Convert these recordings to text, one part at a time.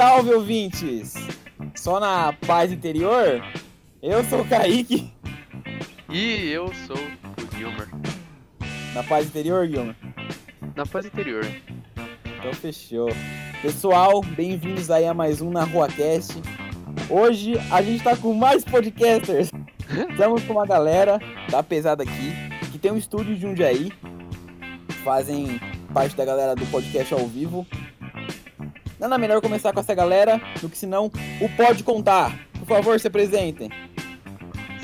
salve, ouvintes! Só na paz interior? Eu sou o Kaique. E eu sou o Gilmer. Na paz interior, Gilmer? Na paz interior. Então fechou. Pessoal, bem-vindos aí a mais um na Rua Cast. Hoje a gente tá com mais podcasters. Estamos com uma galera da pesada aqui, que tem um estúdio de Jundiaí. Fazem parte da galera do podcast ao vivo. Nada melhor começar com essa galera do que senão o Pode Contar. Por favor, se apresentem.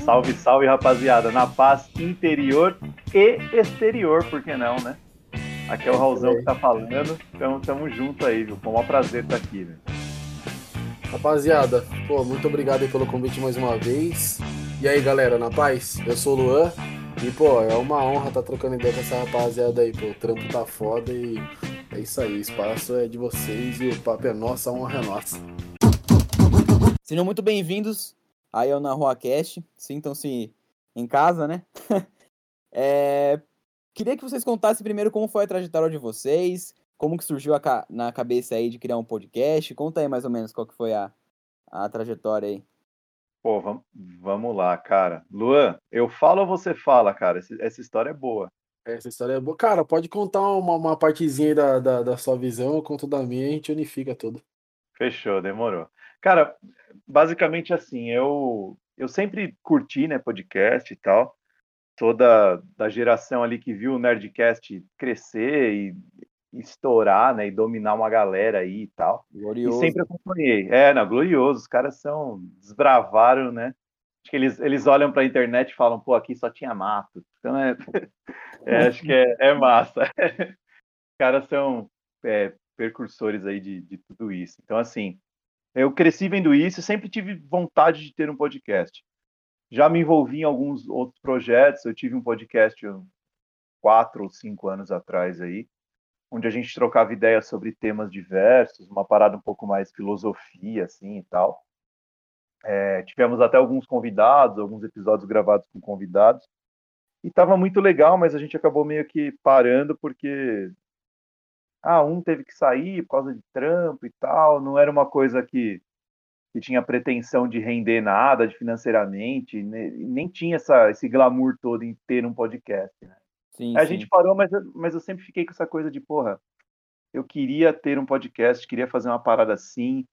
Salve, salve, rapaziada. Na paz interior e exterior, por que não, né? Aqui é o Raulzão que tá falando. Então, tamo junto aí, viu? Foi um prazer estar aqui, velho. Rapaziada, pô, muito obrigado aí pelo convite mais uma vez. E aí, galera, na paz? Eu sou o Luan. E, pô, é uma honra estar tá trocando ideia com essa rapaziada aí, pô. O trampo tá foda e é isso aí. O espaço é de vocês e o papo é nosso, a honra é nossa. Sejam muito bem-vindos aí ao Na Rua Cast. Sintam-se em casa, né? é... Queria que vocês contassem primeiro como foi a trajetória de vocês, como que surgiu ca... na cabeça aí de criar um podcast. Conta aí mais ou menos qual que foi a, a trajetória aí. Pô, vamos, vamos lá, cara. Luan, eu falo ou você fala, cara? Essa história é boa. Essa história é boa. Cara, pode contar uma, uma partezinha da, da, da sua visão, eu conto da minha e a gente unifica tudo. Fechou, demorou. Cara, basicamente assim, eu, eu sempre curti, né, podcast e tal. Toda da geração ali que viu o Nerdcast crescer e estourar, né, e dominar uma galera aí e tal. Glorioso. E sempre acompanhei. É, não, glorioso. Os caras são desbravaram, né? Acho que eles, eles olham para a internet e falam, pô, aqui só tinha mato. Então é, é acho que é, é massa. Os caras são é, percursores aí de, de tudo isso. Então, assim, eu cresci vendo isso e sempre tive vontade de ter um podcast. Já me envolvi em alguns outros projetos. Eu tive um podcast quatro ou cinco anos atrás aí, onde a gente trocava ideias sobre temas diversos, uma parada um pouco mais filosofia, assim, e tal. É, tivemos até alguns convidados, alguns episódios gravados com convidados, e estava muito legal, mas a gente acabou meio que parando porque ah, um teve que sair por causa de trampo e tal, não era uma coisa que, que tinha pretensão de render nada de financeiramente, nem, nem tinha essa, esse glamour todo em ter um podcast, né? Sim, a sim. gente parou, mas, mas eu sempre fiquei com essa coisa de, porra, eu queria ter um podcast, queria fazer uma parada assim,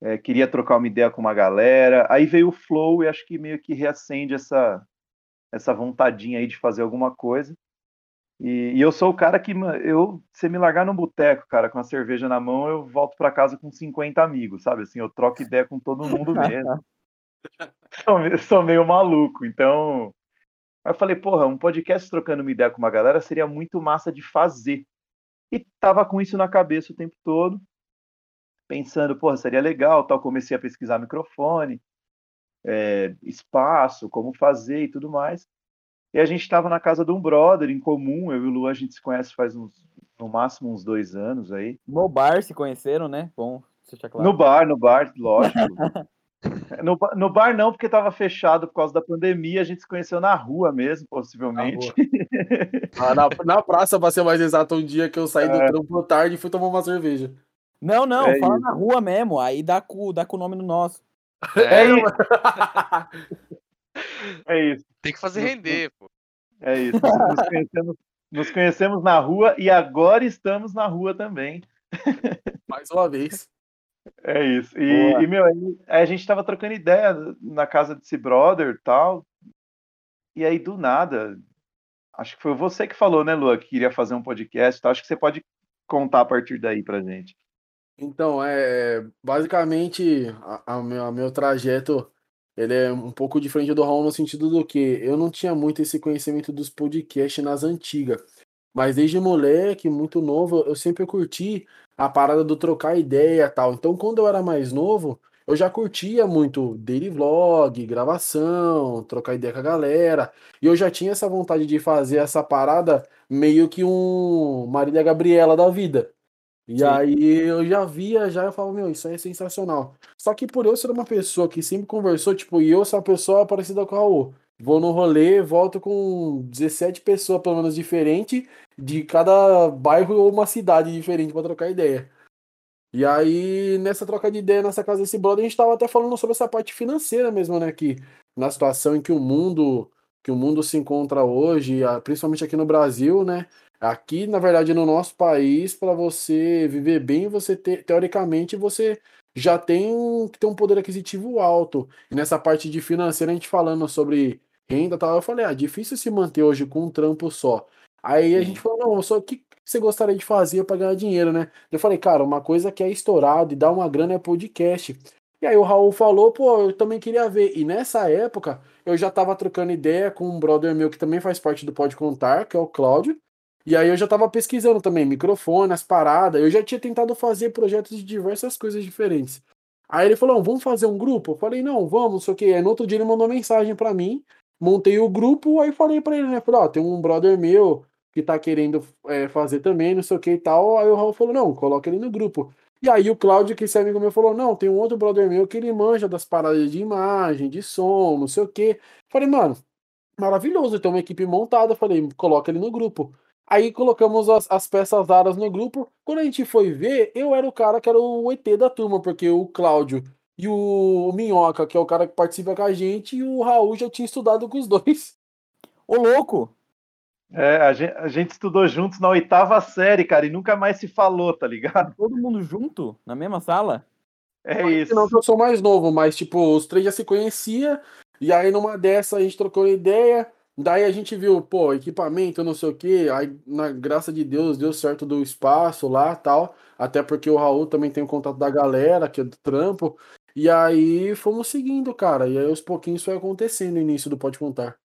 é, queria trocar uma ideia com uma galera. Aí veio o Flow e acho que meio que reacende essa, essa vontadinha aí de fazer alguma coisa. E, e eu sou o cara que, eu, se me largar no boteco, cara, com a cerveja na mão, eu volto para casa com 50 amigos, sabe? Assim, eu troco ideia com todo mundo mesmo. sou, sou meio maluco, então Aí eu falei, porra, um podcast trocando uma ideia com uma galera seria muito massa de fazer. E tava com isso na cabeça o tempo todo, pensando, porra, seria legal, tal. Comecei a pesquisar microfone, é, espaço, como fazer e tudo mais. E a gente estava na casa de um brother em comum, eu e o Lu, a gente se conhece faz uns, no máximo uns dois anos aí. No bar se conheceram, né? Bom, claro. No bar, no bar, lógico. No, no bar não, porque estava fechado por causa da pandemia. A gente se conheceu na rua mesmo, possivelmente. Na, ah, na, na praça, para ser mais exato, um dia que eu saí é. do trampo tarde e fui tomar uma cerveja. Não, não, é fala isso. na rua mesmo. Aí dá com, dá com o nome no nosso. É, é isso. é isso. Tem que fazer render, pô. É isso. Nos conhecemos, nos conhecemos na rua e agora estamos na rua também. Mais uma vez. É isso. E, e meu, aí, a gente tava trocando ideia na casa desse brother e tal. E aí, do nada, acho que foi você que falou, né, Lua, que queria fazer um podcast. Então, acho que você pode contar a partir daí pra gente. Então, é basicamente a, a meu, a meu trajeto ele é um pouco diferente do Raul no sentido do que eu não tinha muito esse conhecimento dos podcasts nas antigas. Mas desde moleque, muito novo, eu sempre curti a parada do trocar ideia tal. Então, quando eu era mais novo, eu já curtia muito daily vlog, gravação, trocar ideia com a galera. E eu já tinha essa vontade de fazer essa parada meio que um Marília Gabriela da vida. E Sim. aí eu já via, já eu falava, meu, isso aí é sensacional. Só que por eu ser uma pessoa que sempre conversou, tipo, e eu sou uma pessoa parecida com a Raul. Vou no rolê, volto com 17 pessoas, pelo menos, diferentes, de cada bairro ou uma cidade diferente para trocar ideia. E aí, nessa troca de ideia, nessa casa desse brother, a gente tava até falando sobre essa parte financeira mesmo, né? Que na situação em que o mundo, que o mundo se encontra hoje, principalmente aqui no Brasil, né? Aqui, na verdade, no nosso país, para você viver bem, você ter, teoricamente, você já tem que ter um poder aquisitivo alto. E nessa parte de financeira, a gente falando sobre renda e tal, eu falei, ah, difícil se manter hoje com um trampo só. Aí a gente falou, não, só o que você gostaria de fazer para ganhar dinheiro, né? Eu falei, cara, uma coisa que é estourado e dá uma grana é podcast. E aí o Raul falou, pô, eu também queria ver. E nessa época, eu já tava trocando ideia com um brother meu que também faz parte do Pode Contar, que é o Cláudio. E aí eu já tava pesquisando também, microfone, as paradas. Eu já tinha tentado fazer projetos de diversas coisas diferentes. Aí ele falou, "Não, vamos fazer um grupo? Eu falei, não, vamos, não sei o quê. Aí no outro dia ele mandou mensagem pra mim, montei o grupo, aí falei pra ele, né? Falei, ó, tem um brother meu que tá querendo é, fazer também, não sei o que e tal. Aí o Raul falou, não, coloca ele no grupo. E aí o Cláudio, que esse amigo meu, falou, não, tem um outro brother meu que ele manja das paradas de imagem, de som, não sei o que. Falei, mano, maravilhoso, tem uma equipe montada. Falei, coloca ele no grupo. Aí colocamos as, as peças dadas no grupo. Quando a gente foi ver, eu era o cara que era o ET da turma, porque o Cláudio e o Minhoca, que é o cara que participa com a gente, e o Raul já tinha estudado com os dois. Ô, louco! É, a gente, a gente estudou juntos na oitava série, cara, e nunca mais se falou, tá ligado? Todo mundo junto? Na mesma sala? É Mas isso. Não que eu sou mais novo, mas tipo, os três já se conhecia e aí numa dessa a gente trocou ideia, daí a gente viu, pô, equipamento, não sei o quê, aí na graça de Deus deu certo do espaço lá, tal, até porque o Raul também tem o contato da galera, que é do trampo, e aí fomos seguindo, cara, e aí aos pouquinhos foi acontecendo o início do Pode Contar.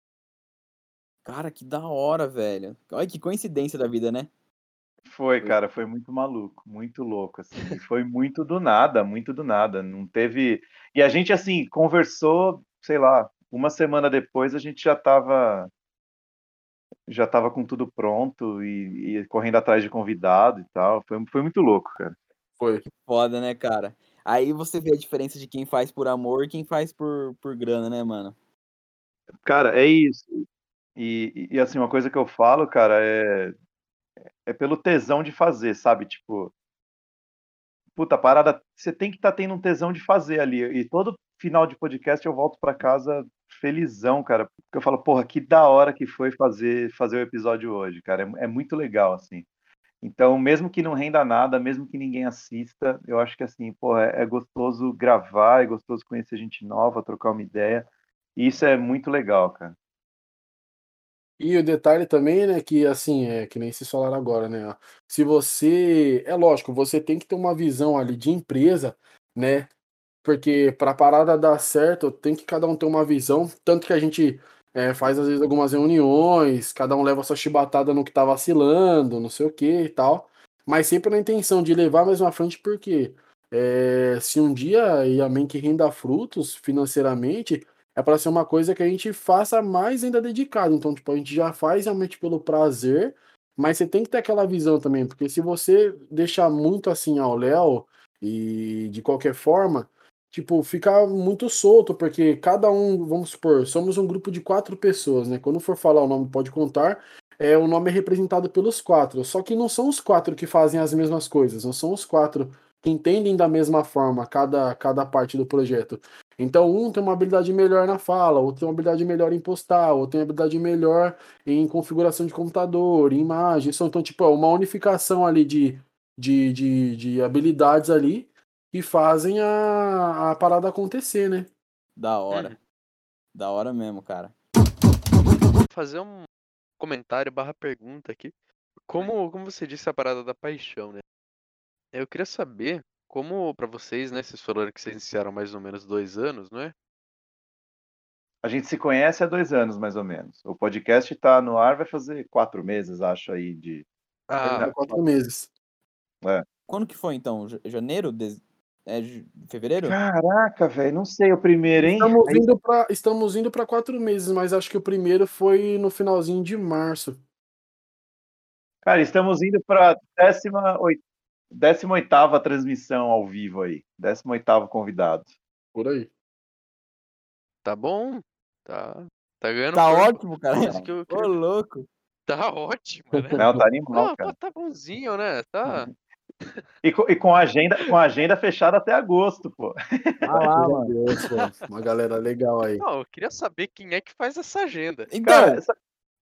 Cara, que da hora, velho. Olha que coincidência da vida, né? Foi, cara, foi muito maluco, muito louco, assim. Foi muito do nada, muito do nada. Não teve. E a gente, assim, conversou, sei lá, uma semana depois a gente já tava. Já tava com tudo pronto e, e correndo atrás de convidado e tal. Foi, foi muito louco, cara. Foi. Foda, né, cara? Aí você vê a diferença de quem faz por amor e quem faz por, por grana, né, mano? Cara, é isso. E, e, e, assim, uma coisa que eu falo, cara, é, é pelo tesão de fazer, sabe? Tipo, puta, parada, você tem que estar tá tendo um tesão de fazer ali. E todo final de podcast eu volto para casa felizão, cara. Porque eu falo, porra, que da hora que foi fazer, fazer o episódio hoje, cara. É, é muito legal, assim. Então, mesmo que não renda nada, mesmo que ninguém assista, eu acho que assim, porra, é, é gostoso gravar, é gostoso conhecer gente nova, trocar uma ideia. E isso é muito legal, cara. E o detalhe também, né, que assim, é que nem vocês falaram agora, né? Se você. É lógico, você tem que ter uma visão ali de empresa, né? Porque para a parada dar certo, tem que cada um ter uma visão. Tanto que a gente é, faz às vezes algumas reuniões, cada um leva sua chibatada no que tá vacilando, não sei o que e tal. Mas sempre na intenção de levar mais à frente, porque é, se um dia e a que renda frutos financeiramente, é para ser uma coisa que a gente faça mais ainda dedicado. Então, tipo, a gente já faz realmente pelo prazer, mas você tem que ter aquela visão também, porque se você deixar muito assim ao Léo e de qualquer forma, tipo, fica muito solto, porque cada um, vamos supor, somos um grupo de quatro pessoas, né? Quando for falar o nome pode contar, é, o nome é representado pelos quatro. Só que não são os quatro que fazem as mesmas coisas, não são os quatro que entendem da mesma forma cada, cada parte do projeto. Então, um tem uma habilidade melhor na fala, outro tem uma habilidade melhor em postar, outro tem uma habilidade melhor em configuração de computador, em imagem. Então, tipo, é uma unificação ali de, de, de, de habilidades ali que fazem a, a parada acontecer, né? Da hora. Da hora mesmo, cara. Vou fazer um comentário barra pergunta aqui. Como, como você disse a parada da paixão, né? Eu queria saber como para vocês, né? Vocês falaram que vocês iniciaram mais ou menos dois anos, não é? A gente se conhece há dois anos, mais ou menos. O podcast está no ar, vai fazer quatro meses, acho, aí de. Ah, É, quatro meses. Quando que foi, então? Ja- Janeiro? De... É, de- fevereiro? Caraca, velho, não sei o primeiro, hein? Estamos Aí- indo para estamos indo para quatro meses, mas acho que o primeiro foi no finalzinho de março. Cara, estamos indo para décima, oit... décima oitava transmissão ao vivo aí. Décimo oitavo convidado. Por aí. tá bom. Tá, tá ganhando Tá forma. ótimo, cara. Isso que eu Ô, louco. Tá ótimo, né? Não, tá animal, Não, cara. tá, tá bonzinho, né? Tá. E com, e com, a agenda, com a agenda fechada até agosto, pô. Ah lá, mano. Deus, pô. Uma galera legal aí. Não, eu queria saber quem é que faz essa agenda. Então, Cara, essa-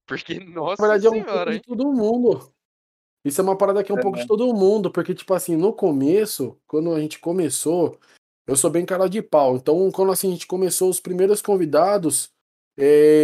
Porque, nossa Na verdade, é um pouco senhora, de hein? todo mundo. Isso é uma parada que é um É, pouco né? de todo mundo, porque, tipo assim, no começo, quando a gente começou, eu sou bem cara de pau. Então, quando assim, a gente começou os primeiros convidados,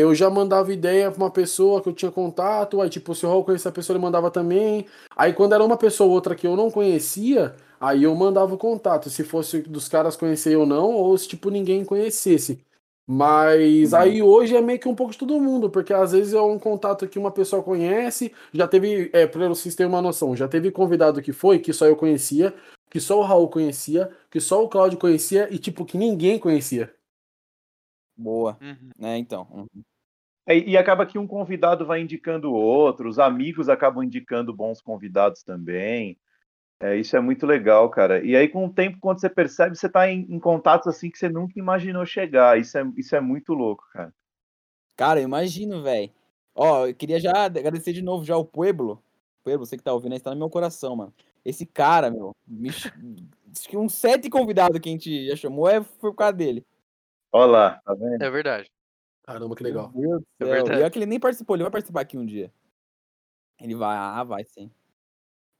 eu já mandava ideia pra uma pessoa que eu tinha contato, aí, tipo, se o Raul conhecia a pessoa, ele mandava também. Aí, quando era uma pessoa ou outra que eu não conhecia, aí eu mandava o contato, se fosse dos caras conhecer ou não, ou se, tipo, ninguém conhecesse. Mas Uhum. aí hoje é meio que um pouco de todo mundo, porque às vezes é um contato que uma pessoa conhece, já teve, é, pra vocês terem uma noção, já teve convidado que foi, que só eu conhecia, que só o Raul conhecia, que só o Cláudio conhecia e tipo que ninguém conhecia. Boa. Uhum. Né, então. Uhum. É, E acaba que um convidado vai indicando o outro, os amigos acabam indicando bons convidados também. É, isso é muito legal, cara. E aí, com o tempo, quando você percebe, você está em, em contatos assim que você nunca imaginou chegar. Isso é, isso é muito louco, cara. Cara, eu imagino, velho. Ó, eu queria já agradecer de novo já o Pueblo. Pueblo, você que tá ouvindo aí, tá no meu coração, mano. Esse cara, meu, me ch- acho que uns sete convidados que a gente já chamou é, foi por causa dele. Olha lá, tá vendo? É verdade. Caramba, que legal. Meu Deus É verdade. E olha que ele nem participou, ele vai participar aqui um dia. Ele vai, ah, vai sim.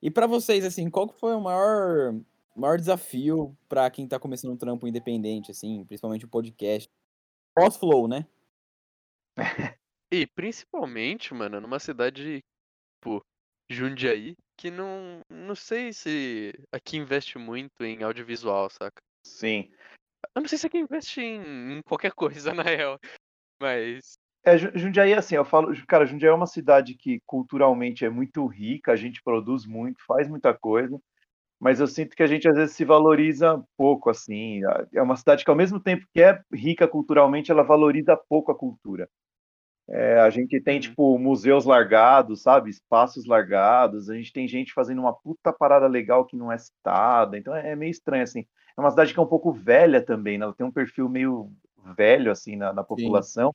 E pra vocês, assim, qual que foi o maior, maior desafio pra quem tá começando um trampo independente, assim, principalmente o podcast? Pós-flow, né? E principalmente, mano, numa cidade, tipo, Jundiaí, que não. Não sei se aqui investe muito em audiovisual, saca? Sim. Eu não sei se aqui investe em, em qualquer coisa, na real. Mas. É, Ju- Jundiaí, assim, eu falo, cara, Jundiaí é uma cidade que culturalmente é muito rica, a gente produz muito, faz muita coisa, mas eu sinto que a gente às vezes se valoriza pouco, assim. É uma cidade que, ao mesmo tempo que é rica culturalmente, ela valoriza pouco a cultura. É, a gente tem, Uhum. tipo, museus largados, sabe? Espaços largados, a gente tem gente fazendo uma puta parada legal que não é citada, então é, é meio estranho, assim. É uma cidade que é um pouco velha também, né? Ela tem um perfil meio velho, assim, na, na população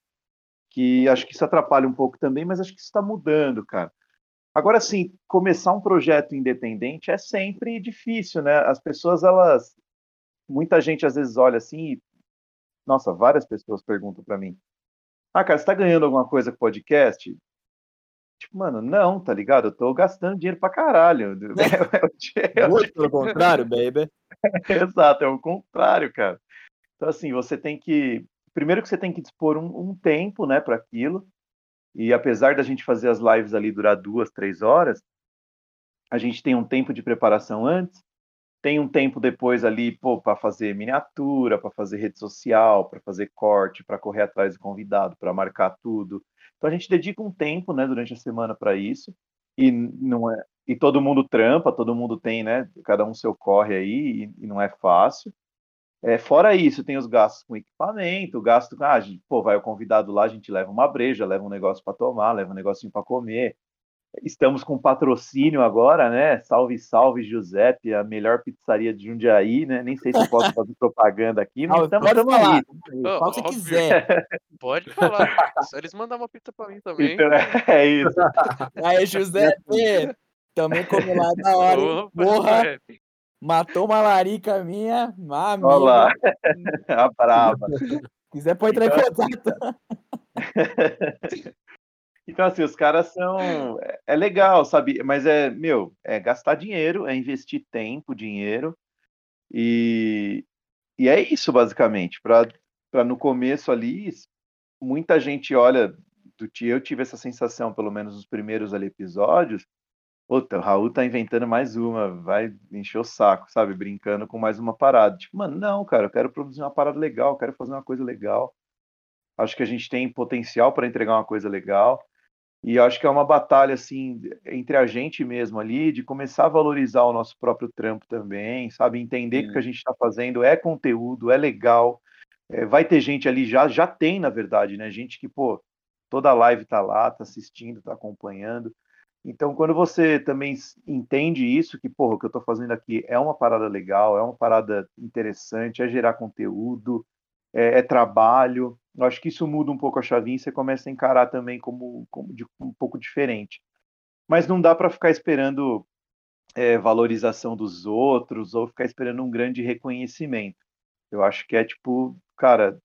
que acho que isso atrapalha um pouco também, mas acho que isso está mudando, cara. Agora, sim, começar um projeto independente é sempre difícil, né? As pessoas, elas. Muita gente às vezes olha assim, e, nossa, várias pessoas perguntam para mim: Ah, cara, você tá ganhando alguma coisa com podcast? Tipo, mano, não, tá ligado? Eu tô gastando dinheiro pra caralho. Muito pelo contrário, baby. Exato, é o contrário, cara. Então, assim, você tem que. Primeiro que você tem que dispor um, um tempo, né, para aquilo. E apesar da gente fazer as lives ali durar duas, três horas, a gente tem um tempo de preparação antes, tem um tempo depois ali, pô, para fazer miniatura, para fazer rede social, para fazer corte, para correr atrás do convidado, para marcar tudo. Então a gente dedica um tempo, né, durante a semana para isso. E não é, e todo mundo trampa, todo mundo tem, né, cada um seu corre aí, e, e não é fácil. É, fora isso, tem os gastos com equipamento, o gasto, ah, a gente, pô, vai o convidado lá, a gente leva uma breja, leva um negócio para tomar, leva um negocinho para comer. Estamos com patrocínio agora, né? Salve, salve, Giuseppe, a melhor pizzaria de Jundiaí, né? Nem sei se eu posso fazer propaganda aqui, mas Ah, estamos pode falar. aí. Que você quiser. Pode falar. Só eles mandar uma pizza pra mim também. Então, é isso. Aí, José, também comeu lá da hora. Opa, Porra, é. matou uma larica minha, uma amiga. Olha lá, a brava. quiser pode entrar em contato. Então, assim, os caras são. É, é legal, sabe? Mas é, meu, é gastar dinheiro, é investir tempo, dinheiro. E, e é isso, basicamente. Para no começo ali, muita gente olha. Do, ti- eu tive essa sensação, pelo menos nos primeiros ali episódios. Puta, o Raul tá inventando mais uma, vai encher o saco, sabe? Brincando com mais uma parada. Tipo, mano, não, cara, eu quero produzir uma parada legal, eu quero fazer uma coisa legal. Acho que a gente tem potencial para entregar uma coisa legal. E acho que é uma batalha assim entre a gente mesmo ali, de começar a valorizar o nosso próprio trampo também, sabe? Entender que o que a gente está fazendo é conteúdo, é legal. É, vai ter gente ali já, já tem, na verdade, né? Gente que, pô, toda live tá lá, tá assistindo, tá acompanhando. Então, quando você também entende isso, que, porra, o que eu tô fazendo aqui é uma parada legal, é uma parada interessante, é gerar conteúdo, é, é trabalho. Eu acho que isso muda um pouco a chavinha e você começa a encarar também como, como de, um pouco diferente. Mas não dá para ficar esperando é, valorização dos outros ou ficar esperando um grande reconhecimento. Eu acho que é tipo, cara,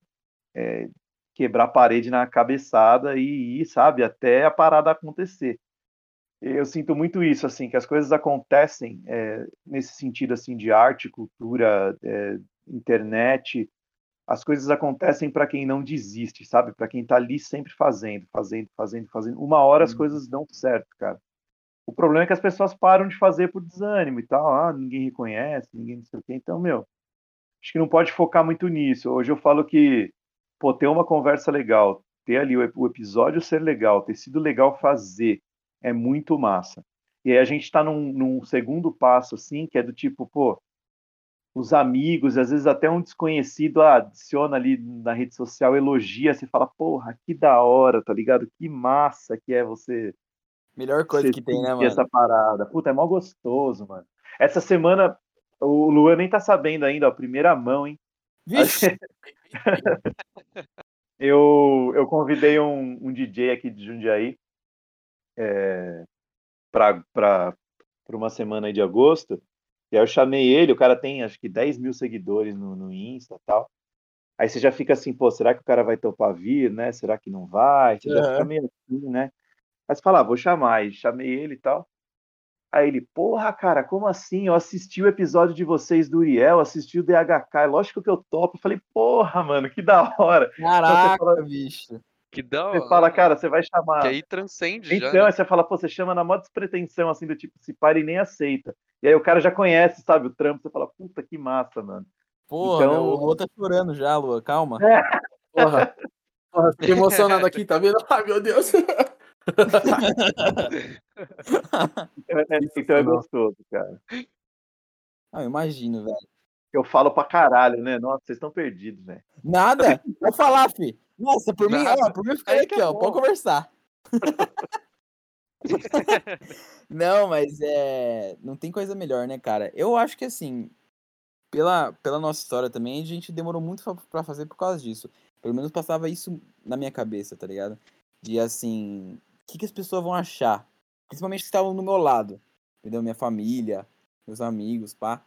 é, quebrar a parede na cabeçada e ir, sabe, até a parada acontecer. Eu sinto muito isso, assim, que as coisas acontecem é, nesse sentido, assim, de arte, cultura, é, internet, as coisas acontecem para quem não desiste, sabe? Para quem está ali sempre fazendo, fazendo, fazendo, fazendo. Uma hora as uhum. coisas dão certo, cara. O problema é que as pessoas param de fazer por desânimo e tal. Ah, ninguém reconhece, ninguém não sei o quê. Então, meu, acho que não pode focar muito nisso. Hoje eu falo que, pô, ter uma conversa legal, ter ali o, o episódio ser legal, ter sido legal fazer, é muito massa. E aí a gente está num, num segundo passo, assim, que é do tipo, pô, os amigos, às vezes até um desconhecido adiciona ali na rede social, elogia, você fala, porra, que da hora, tá ligado? Que massa que é você. Melhor coisa que tem, né, mano? Essa parada. Puta, é mó gostoso, mano. Essa semana, o Luan nem tá sabendo ainda, ó, primeira mão, hein? Vixe! eu, eu convidei um, um DJ aqui de Jundiaí é, para uma semana aí de agosto. E aí eu chamei ele, o cara tem acho que 10 mil seguidores no, no Insta e tal. Aí você já fica assim, pô, será que o cara vai topar vir, né? Será que não vai? Você uhum. já fica meio assim, né? Aí você fala, ah, vou chamar. E chamei ele e tal. Aí ele, porra, cara, como assim? Eu assisti o episódio de vocês do Uriel, assisti o DHK, é lógico que eu topo. Eu falei, porra, mano, que da hora. Caraca, então, fala, bicho. Que hora. Você fala, cara, você vai chamar. Que aí transcende então, já. Então, né? você fala, pô, você chama na moda despretensão, assim, do tipo, se para e nem aceita. E aí o cara já conhece, sabe, o trampo, você fala, puta, que massa, mano. Porra, então... o Lua tá chorando já, Lua, calma. É. Porra. Porra, fiquei emocionado aqui, tá vendo? Ai, meu Deus. é, então é gostoso, cara. Ah, eu imagino, velho. Eu falo pra caralho, né? Nossa, vocês estão perdidos, velho. Nada. Vou falar, fi. Nossa, por mim, ó, por mim fica aqui, ó, pode conversar. não, mas é. Não tem coisa melhor, né, cara? Eu acho que assim, pela, pela nossa história também, a gente demorou muito para fazer por causa disso. Pelo menos passava isso na minha cabeça, tá ligado? De assim, o que, que as pessoas vão achar? Principalmente que estavam no meu lado, entendeu? Minha família, meus amigos, pá.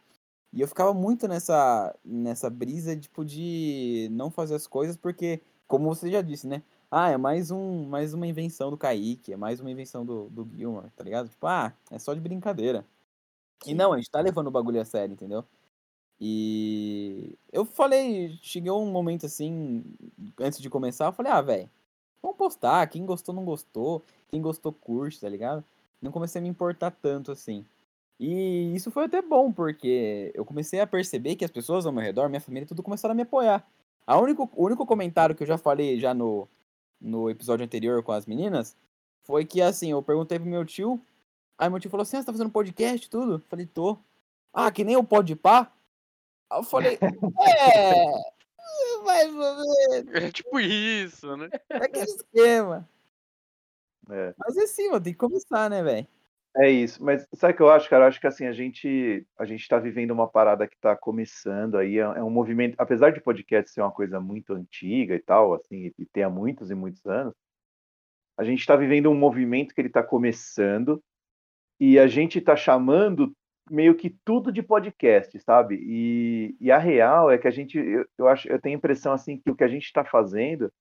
E eu ficava muito nessa, nessa brisa, tipo, de não fazer as coisas porque como você já disse, né? Ah, é mais, um, mais uma invenção do Kaique, é mais uma invenção do, do Gilmore, tá ligado? Tipo, ah, é só de brincadeira. E não, a gente tá levando o bagulho a sério, entendeu? E eu falei, chegou um momento assim, antes de começar, eu falei, ah, velho, vamos postar, quem gostou não gostou, quem gostou curte, tá ligado? Não comecei a me importar tanto assim. E isso foi até bom, porque eu comecei a perceber que as pessoas ao meu redor, minha família, tudo começaram a me apoiar. A único, o único comentário que eu já falei já no, no episódio anterior com as meninas foi que, assim, eu perguntei pro meu tio, aí meu tio falou assim, ah, você tá fazendo podcast e tudo? Eu falei, tô. Ah, que nem o pode pá? Aí eu falei, é, mais ou menos. É tipo isso, né? É aquele esquema. É. Mas é assim, mano, tem que começar, né, velho? É isso, mas sabe o que eu acho, cara? Eu acho que assim, a gente a gente está vivendo uma parada que está começando aí, é, é, um movimento, apesar de podcast ser uma coisa muito antiga e tal, assim, e ter há muitos e muitos anos, a gente está vivendo um movimento que ele está começando e a gente está chamando meio que tudo de podcast, sabe? E, e a real é que a gente, eu, eu acho, eu tenho a impressão assim que o que a gente está fazendo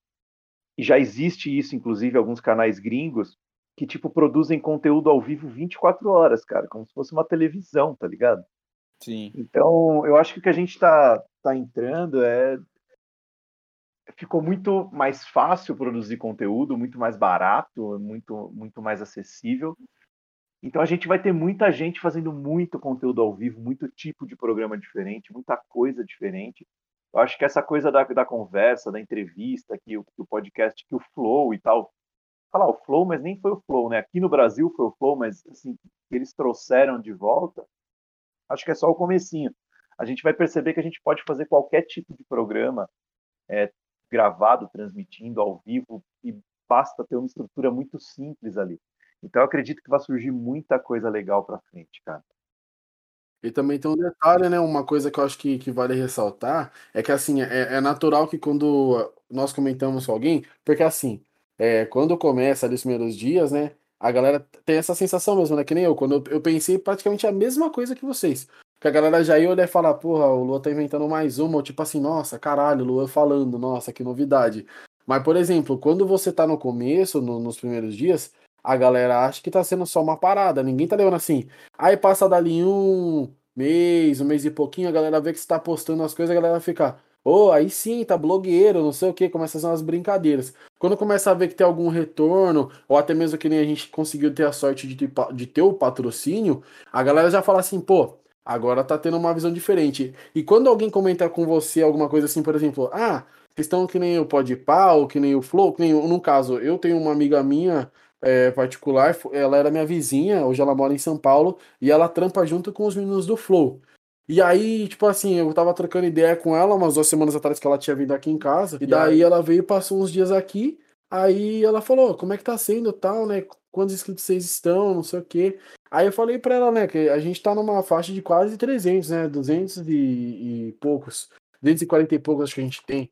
e já existe isso, inclusive, alguns canais gringos que, tipo, produzem conteúdo ao vivo 24 horas, cara, como se fosse uma televisão, tá ligado? Sim. Então, eu acho que o que a gente tá, tá entrando é. Ficou muito mais fácil produzir conteúdo, muito mais barato, muito, muito mais acessível. Então a gente vai ter muita gente fazendo muito conteúdo ao vivo, muito tipo de programa diferente, muita coisa diferente. Eu acho que essa coisa da, da conversa, da entrevista, que o, que o podcast, que o flow e tal, falar o Flow, mas nem foi o Flow, né? Aqui no Brasil foi o Flow, mas assim, eles trouxeram de volta, acho que é só o comecinho. A gente vai perceber que a gente pode fazer qualquer tipo de programa é, gravado, transmitindo ao vivo, e basta ter uma estrutura muito simples ali. Então eu acredito que vai surgir muita coisa legal para frente, cara. E também tem um detalhe, né? Uma coisa que eu acho que, que vale ressaltar é que assim é, é natural que quando nós comentamos com alguém, porque assim é, quando começa ali os primeiros dias, né? a galera tem essa sensação mesmo, né? Que nem eu. Quando eu, eu pensei praticamente a mesma coisa que vocês. Que a galera já ia olhar e falar, porra, o Lua tá inventando mais uma, ou tipo assim, nossa, caralho, o Lua falando, nossa, que novidade. Mas, por exemplo, quando você tá no começo, no, nos primeiros dias, a galera acha que tá sendo só uma parada, ninguém tá levando assim. Aí passa dali um mês, um mês e pouquinho, a galera vê que você tá postando as coisas, a galera fica, ô, oh, aí sim, tá blogueiro, não sei o que, começa a fazer umas brincadeiras. Quando começa a ver que tem algum retorno, ou até mesmo que nem a gente conseguiu ter a sorte de ter, de ter o patrocínio, a galera já fala assim, pô, Agora tá tendo uma visão diferente. E quando alguém comenta com você alguma coisa assim, por exemplo, ah, vocês estão que nem o Podpah, ou que nem o Flow, que nem, no caso, eu tenho uma amiga minha é, particular, ela era minha vizinha, hoje ela mora em São Paulo, e ela trampa junto com os meninos do Flow. E aí, tipo assim, eu tava trocando ideia com ela umas duas semanas atrás que ela tinha vindo aqui em casa, e daí ela veio, passou uns dias aqui, aí ela falou, como é que tá sendo tal, né? Quantos inscritos vocês estão, não sei o quê. Aí eu falei pra ela, né, que a gente tá numa faixa de quase 300, né, 200 e, e poucos, 240 e poucos acho que a gente tem.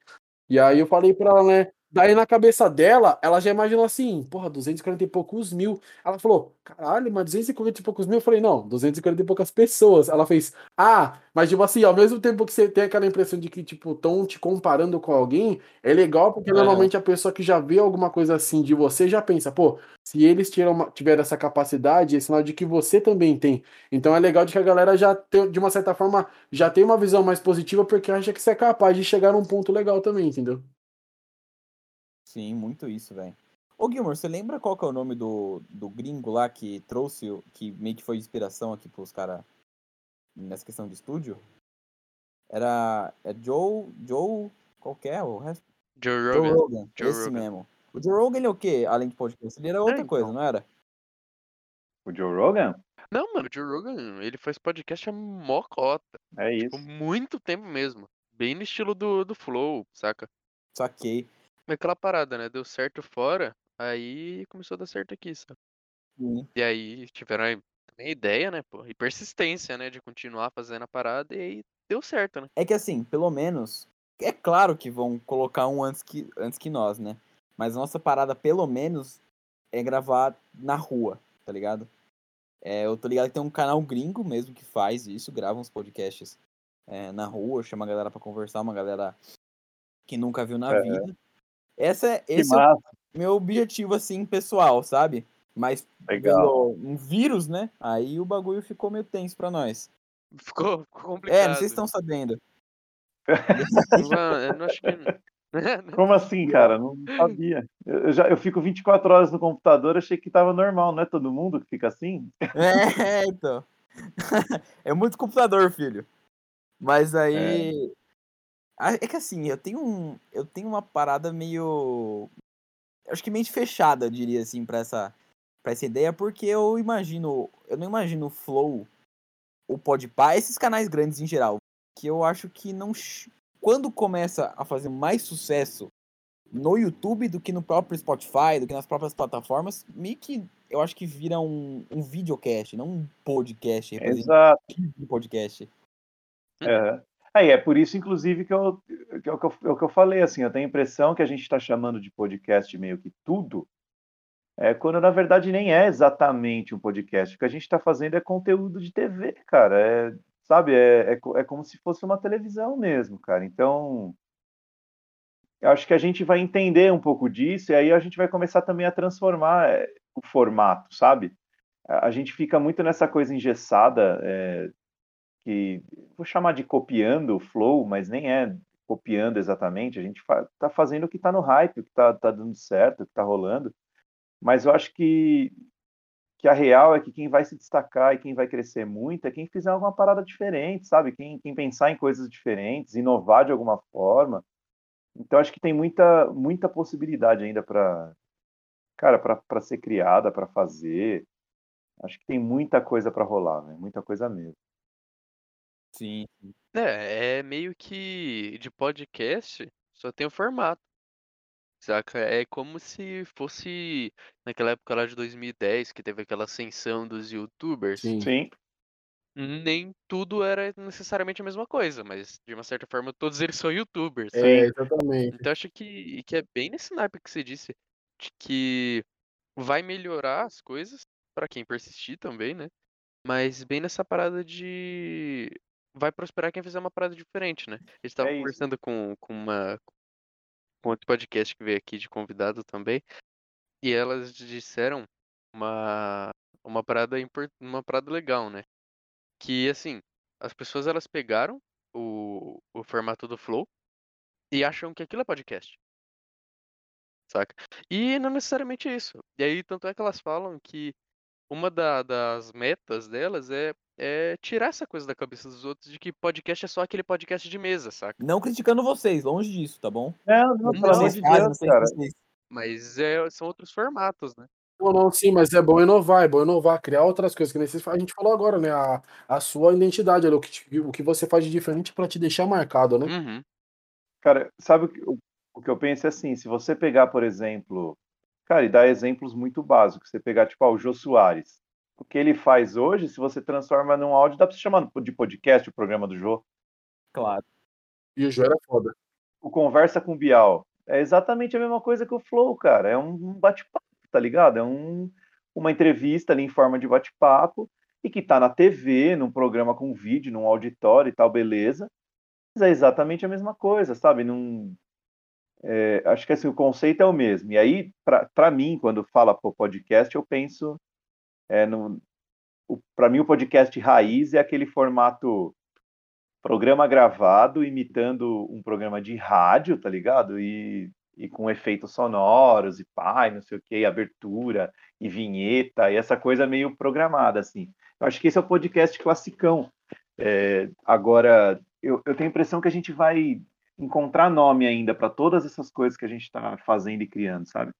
E aí eu falei pra ela, né, Daí na cabeça dela, ela já imaginou assim, porra, 240 e poucos mil. Ela falou, caralho, mas 240 e poucos mil? Eu falei, não, 240 e poucas pessoas. Ela fez, ah, mas tipo assim, ao mesmo tempo que você tem aquela impressão de que, tipo, estão te comparando com alguém, é legal porque é. normalmente a pessoa que já vê alguma coisa assim de você já pensa, pô, se eles tiram, tiveram essa capacidade, é sinal de que você também tem. Então é legal de que a galera já tem, de uma certa forma, já tem uma visão mais positiva porque acha que você é capaz de chegar num ponto legal também, entendeu? Sim, muito isso, velho. Ô Gilmore, você lembra qual que é o nome do, do gringo lá que trouxe, que meio que foi inspiração aqui pros caras nessa questão de estúdio? Era. É Joe. Joe. Qual que é o resto? Joe Rogan. Joe Rogan, Joe esse Rogan. mesmo. O Joe Rogan ele é o quê? Além de podcast? Ele era outra é, coisa, então. não era? O Joe Rogan? Não, mano, o Joe Rogan, ele faz podcast há mocota. É tipo, isso. Tipo, muito tempo mesmo. Bem no estilo do, do Flow, saca? Saquei. Aquela parada, né? Deu certo fora, aí começou a dar certo aqui, sabe? E aí tiveram também ideia, né, pô, e persistência, né, de continuar fazendo a parada e aí deu certo, né? É que assim, pelo menos, é claro que vão colocar um antes que, antes que nós, né? Mas a nossa parada, pelo menos, é gravar na rua, tá ligado? É, eu tô ligado que tem um canal gringo mesmo que faz isso, grava uns podcasts é, na rua, chama a galera pra conversar, uma galera que nunca viu na é. vida. Essa é, esse é o meu objetivo, assim, pessoal, sabe? Mas Legal. um vírus, né? Aí o bagulho ficou meio tenso pra nós. Ficou, complicado. É, não sei se estão sabendo. eu não acho que... Como assim, cara? Não sabia. Eu, já, eu fico 24 horas no computador, achei que tava normal, não é todo mundo que fica assim? É, então. É muito computador, filho. Mas aí. É. É que assim, eu tenho um. Eu tenho uma parada meio. Acho que meio fechada, eu diria assim, pra essa, pra essa ideia, porque eu imagino. Eu não imagino o Flow, o Podpah, esses canais grandes em geral. Que eu acho que não. Quando começa a fazer mais sucesso no YouTube do que no próprio Spotify, do que nas próprias plataformas, meio que eu acho que vira um, um videocast, não um podcast. Exato. Um podcast. É. Aí é por isso, inclusive, que eu, que, eu, que, eu, é que eu falei, assim, eu tenho a impressão que a gente está chamando de podcast meio que tudo, é, quando na verdade nem é exatamente um podcast. O que a gente está fazendo é conteúdo de TV, cara. É, sabe, é, é, é como se fosse uma televisão mesmo, cara. Então, eu acho que a gente vai entender um pouco disso e aí a gente vai começar também a transformar é, o formato, sabe? A gente fica muito nessa coisa engessada, é, que vou chamar de copiando o flow, mas nem é copiando exatamente, a gente está fazendo o que está no hype, o que está tá dando certo, o que está rolando, mas eu acho que, que a real é que quem vai se destacar e quem vai crescer muito é quem fizer alguma parada diferente, sabe? Quem, quem pensar em coisas diferentes, inovar de alguma forma. Então acho que tem muita, muita possibilidade ainda para cara, para ser criada, para fazer. Acho que tem muita coisa para rolar, né? muita coisa mesmo. Sim. É, é meio que de podcast, só tem o formato. Saca? É como se fosse naquela época lá de 2010, que teve aquela ascensão dos youtubers. Sim. Sim. Nem tudo era necessariamente a mesma coisa, mas de uma certa forma todos eles são youtubers. É, exatamente. Então acho que, que é bem nesse naipe que você disse, de que vai melhorar as coisas pra quem persistir também, né? Mas bem nessa parada de vai prosperar quem fizer uma parada diferente, né? A gente tava É conversando com, com uma com outro podcast que veio aqui de convidado também, e elas disseram uma uma parada uma parada legal, né? Que assim, as pessoas elas pegaram o, o formato do Flow e acham que aquilo é podcast. Saca? E não necessariamente isso. E aí, tanto é que elas falam que uma da- das metas delas é, é tirar essa coisa da cabeça dos outros de que podcast é só aquele podcast de mesa, saca? Não criticando vocês, longe disso, tá bom? Não, não, Não, pelo amor de Deus, cara. Mas é, são outros formatos, né? Não, não, sim, mas é bom inovar, é bom inovar, criar outras coisas, que nem vocês- a gente falou agora, né? A, a sua identidade, ali, o que, te- o que você faz de diferente pra te deixar marcado, né? Uhum. Cara, sabe o que, o, o que eu penso é assim, se você pegar, por exemplo, cara, e dar exemplos muito básicos, você pegar, tipo, ah, o Jô Soares, o que ele faz hoje, se você transforma num áudio, dá pra se chamar de podcast o programa do Jô. Claro. E o Jô era foda. O Conversa com o Bial, é exatamente a mesma coisa que o Flow, cara, é um bate-papo, tá ligado? É um, uma entrevista ali em forma de bate-papo, e que tá na TV, num programa com vídeo, num auditório e tal, beleza, mas é exatamente a mesma coisa, sabe? Não, é, acho que assim, o conceito é o mesmo. E aí, para mim, quando fala podcast, eu penso é. Para mim, o podcast raiz é aquele formato programa gravado, imitando um programa de rádio, tá ligado? E, e com efeitos sonoros, e pai, não sei o que, abertura, e vinheta, e essa coisa meio programada, assim. Eu acho que esse é o podcast classicão. É, agora, eu, eu tenho a impressão que a gente vai encontrar nome ainda para todas essas coisas que a gente está fazendo e criando, sabe?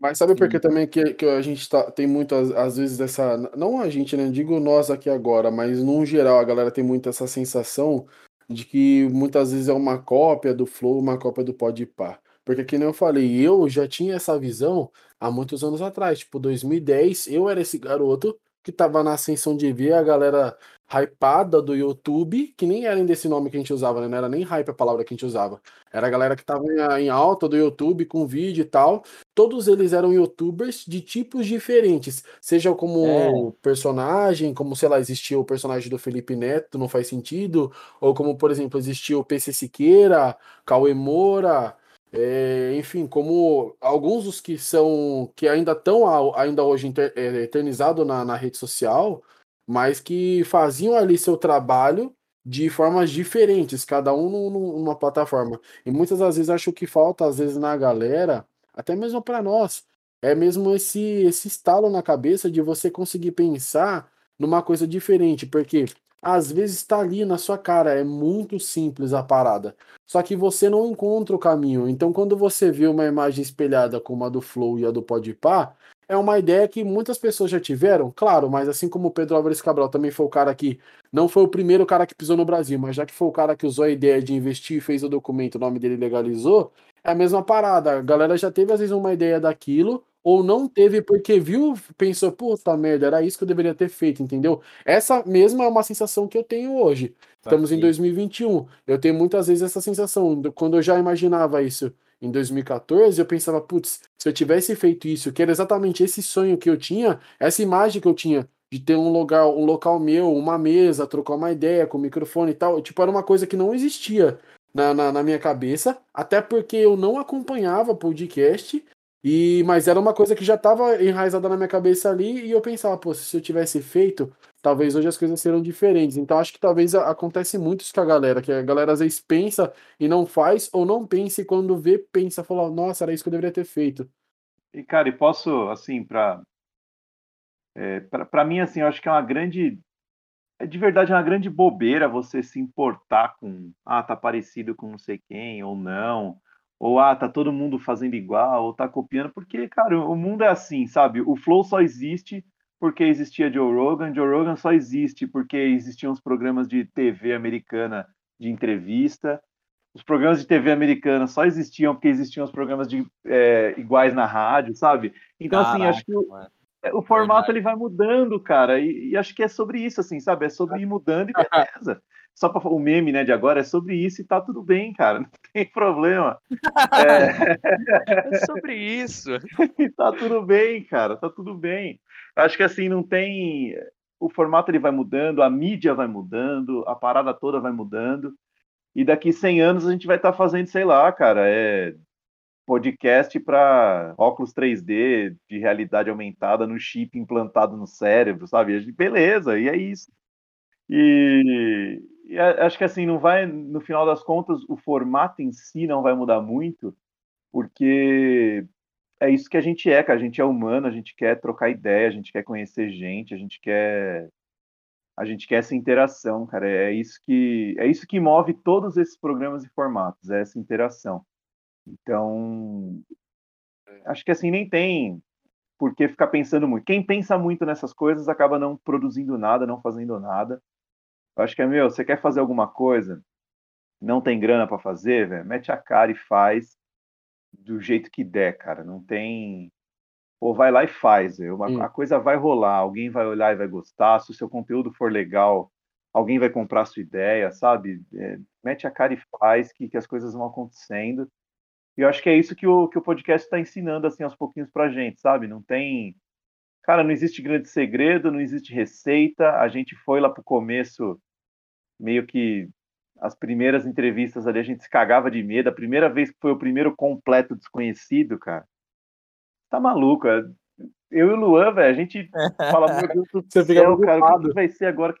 Mas sabe por que também que, que a gente tá, tem muito, às, às vezes, essa. Não a gente, né? Digo nós aqui agora, mas num geral a galera tem muito essa sensação de que muitas vezes é uma cópia do Flow, uma cópia do Podpah. Porque, que nem eu falei, eu já tinha essa visão há muitos anos atrás. Tipo, 2010, eu era esse garoto que tava na ascensão de ver a galera hypada do YouTube, que nem era ainda esse nome que a gente usava, né? Não era nem hype a palavra que a gente usava. Era a galera que tava em, alta do YouTube com vídeo e tal. Todos eles eram youtubers de tipos diferentes. Seja como É. personagem, como, sei lá, existia o personagem do Felipe Neto, não faz sentido. Ou como, por exemplo, existia o PC Siqueira, Cauê Moura. é, enfim, como alguns dos que são que ainda estão ainda hoje é, eternizados na, na rede social, mas que faziam ali seu trabalho de formas diferentes, cada um num- num- numa plataforma. E muitas das vezes acho que falta, às vezes, na galera, até mesmo para nós, é mesmo esse, esse estalo na cabeça de você conseguir pensar numa coisa diferente, porque às vezes está ali na sua cara, é muito simples a parada. Só que você não encontra o caminho. Então, quando você vê uma imagem espelhada como a do Flow e a do Podpah, é uma ideia que muitas pessoas já tiveram, claro, mas assim como o Pedro Álvares Cabral também foi o cara que não foi o primeiro cara que pisou no Brasil, mas já que foi o cara que usou a ideia de investir fez o documento, o nome dele legalizou, é a mesma parada. A galera já teve às vezes uma ideia daquilo, ou não teve porque viu, pensou, puta merda, era isso que eu deveria ter feito, entendeu? Essa mesma é uma sensação que eu tenho hoje. Estamos em Saquei. 2021. Eu tenho muitas vezes essa sensação. do- Quando eu já imaginava isso em 2014, eu pensava, putz, se eu tivesse feito isso, que era exatamente esse sonho que eu tinha, essa imagem que eu tinha de ter um lugar, um local meu, uma mesa, trocar uma ideia com microfone e tal, tipo, era uma coisa que não existia na, na, na minha cabeça, até porque eu não acompanhava podcast, e mas era uma coisa que já estava enraizada na minha cabeça ali, e eu pensava, pô, se eu tivesse feito, talvez hoje as coisas serão diferentes. Então acho que talvez acontece muito isso com a galera, que a galera às vezes pensa e não faz, ou não pensa e quando vê, pensa, fala, nossa, era isso que eu deveria ter feito. E, cara, e posso, assim, para é, para mim, assim, eu acho que é uma grande. É de verdade é uma grande bobeira você se importar com. Ah, tá parecido com não sei quem, ou não. Ou, ah, tá todo mundo fazendo igual, ou tá copiando. Porque, cara, o mundo é assim, sabe? O Flow só existe porque existia Joe Rogan. Joe Rogan só existe porque existiam os programas de TV americana de entrevista. Os programas de TV americana só existiam porque existiam os programas de, é, iguais na rádio, sabe? Então, assim, acho que o- Caraca. É, o formato Verdade. ele vai mudando, cara, e, e acho que é sobre isso, assim, sabe? É sobre ir mudando e beleza. Só para o meme, né, de agora é sobre isso e tá tudo bem, cara, não tem problema. É, É sobre isso. tá tudo bem, cara, tá tudo bem. Acho que assim não tem, o formato ele vai mudando, a mídia vai mudando, a parada toda vai mudando. E daqui 100 anos a gente vai estar fazendo, sei lá, cara, é podcast para óculos 3D de realidade aumentada no chip implantado no cérebro, sabe? Beleza, e é isso. E, e acho que assim, não vai, no final das contas, o formato em si não vai mudar muito, porque é isso que a gente é, cara. A gente é humano, a gente quer trocar ideia, a gente quer conhecer gente, a gente quer a gente quer essa interação, cara. É isso que é isso que move todos esses programas e formatos, é essa interação. Então, acho que assim nem tem por que ficar pensando muito. Quem pensa muito nessas coisas acaba não produzindo nada, não fazendo nada. Eu acho que é meu, você quer fazer alguma coisa, não tem grana para fazer, velho, mete a cara e faz do jeito que der, cara. Não tem Pô, vai lá e faz. Hum. A coisa vai rolar, alguém vai olhar e vai gostar. Se o seu conteúdo for legal, alguém vai comprar a sua ideia, sabe? É, mete a cara e faz, que, que as coisas vão acontecendo. E eu acho que é isso que o, que o podcast está ensinando, assim, aos pouquinhos pra gente, sabe? Não tem. Cara, não existe grande segredo, não existe receita. A gente foi lá pro começo, meio que as primeiras entrevistas ali, a gente se cagava de medo. A primeira vez que foi o primeiro completo desconhecido, cara. Tá maluco, é- eu e o Luan, velho, a gente fala, meu Deus do Você fica céu, cara, o que vai ser agora?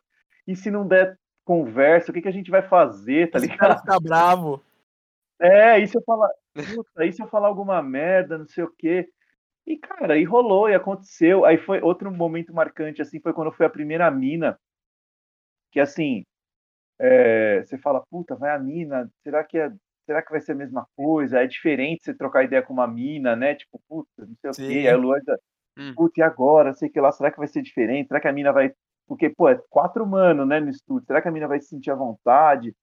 E se não der conversa, o que, que a gente vai fazer, tá Esse cara ligado? fica bravo. É, e se eu falar, puta, e se eu falar alguma merda, não sei o quê? E, cara, e rolou, e aconteceu. Aí foi outro momento marcante, assim, foi quando foi a primeira mina, que assim, é, você fala, puta, vai a mina, será que é, será que vai ser a mesma coisa? É diferente você trocar ideia com uma mina, né? Tipo, puta, não sei o Sim. quê. Aí o Luan já, Hum. puta, e agora? Sei que lá, será que vai ser diferente? Será que a mina vai. Porque, pô, é quatro humanos, né, no estúdio. Será que a mina vai se sentir à vontade?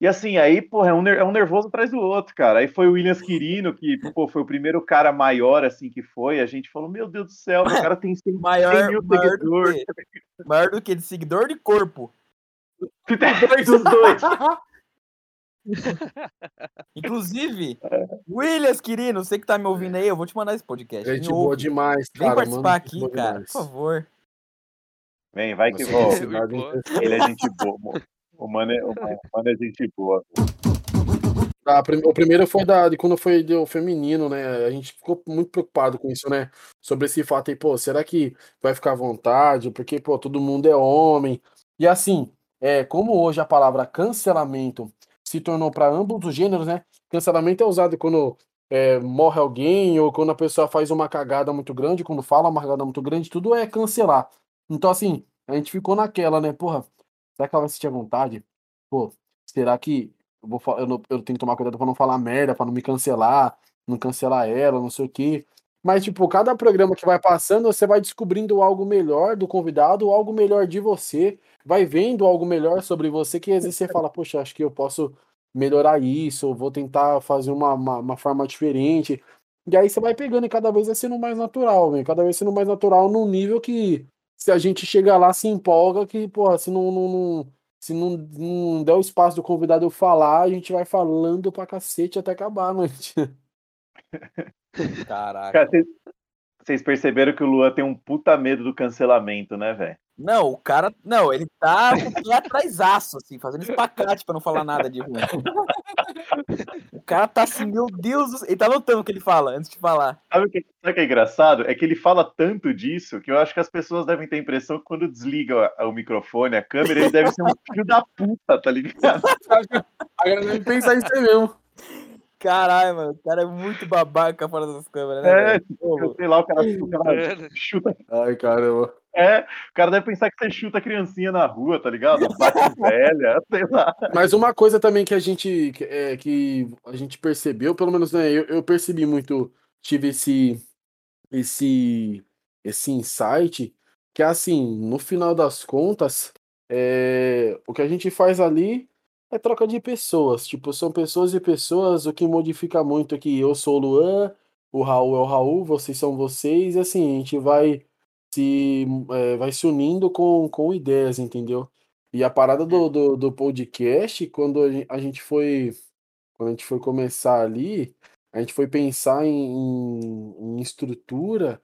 E assim, aí, porra, é um, é um nervoso atrás do outro, cara. Aí foi o Williams Quirino, que, pô, foi o primeiro cara maior, assim, que foi. A gente falou, meu Deus do céu, o cara tem 100, 100 Maior, mil maior, do seguidores. que, maior do que de seguidor de corpo. Dos dois. Inclusive, Williams Quirino, você que tá me ouvindo aí, eu vou te mandar esse podcast. Gente boa ouve. demais, Vem cara. participar mano, aqui, cara, demais. por favor. Vem, vai que vou. felicidade Boa. intensa. Ele é gente boa. O mano é, o mano é gente boa. Ah, prim- o primeiro foi da, de quando foi do feminino, né? A gente ficou muito preocupado com isso, né? Sobre esse fato aí, pô, será que vai ficar à vontade? Porque, pô, todo mundo é homem. E assim, é, como hoje a palavra cancelamento se tornou para ambos os gêneros, né? Cancelamento é usado quando é, morre alguém ou quando a pessoa faz uma cagada muito grande, quando fala uma cagada muito grande, tudo é cancelar. Então, assim, a gente ficou naquela, né? Porra, será que ela vai sentir à vontade? Pô, será que eu, vou, eu, não- eu tenho que tomar cuidado pra não falar merda, pra não me cancelar, não cancelar ela, não sei o quê. Mas, tipo, cada programa que vai passando, você vai descobrindo algo melhor do convidado, algo melhor de você, vai vendo algo melhor sobre você, que às vezes você fala, poxa, acho que eu posso melhorar isso, vou tentar fazer uma, uma, uma forma diferente. E aí você vai pegando e cada vez vai sendo mais natural, velho. Cada vez sendo mais natural num nível que se a gente chega lá, se empolga, que, porra, se não, não, não- se não, não der o espaço do convidado falar, a gente vai falando pra cacete até acabar a noite. Caraca. Cara, vocês- vocês perceberam que o Luan tem um puta medo do cancelamento, né, velho? Não, o cara. Não, ele tá com atrás, assim, fazendo espacate pra não falar nada de ruim. O cara tá assim, meu Deus do céu. Ele tá notando o que ele fala antes de falar. Sabe o que, sabe o que é engraçado? É que ele fala tanto disso que eu acho que as pessoas devem ter a impressão que quando desliga o, o microfone, a câmera, ele deve ser um filho da puta, tá ligado? A galera deve pensar isso aí mesmo. Caralho, mano, o cara é muito babaca fora das câmeras, né? É, tipo, sei lá, o cara, o cara chuta. Ai, caramba. É, o cara deve pensar que você chuta a criancinha na rua, tá ligado? Bate velha, sei lá. Mas uma coisa também que a gente que, é, que a gente percebeu, pelo menos né, eu, eu percebi muito, tive esse esse esse insight que é assim, no final das contas, é, o que a gente faz ali é troca de pessoas, tipo, são pessoas e pessoas, o que modifica muito é que eu sou o Luan, o Raul é o Raul, vocês são vocês, e assim, a gente vai se, é, vai se unindo com, com ideias, entendeu? E a parada do, do, do podcast, quando a gente foi quando a gente foi começar ali, a gente foi pensar em, em, em estrutura,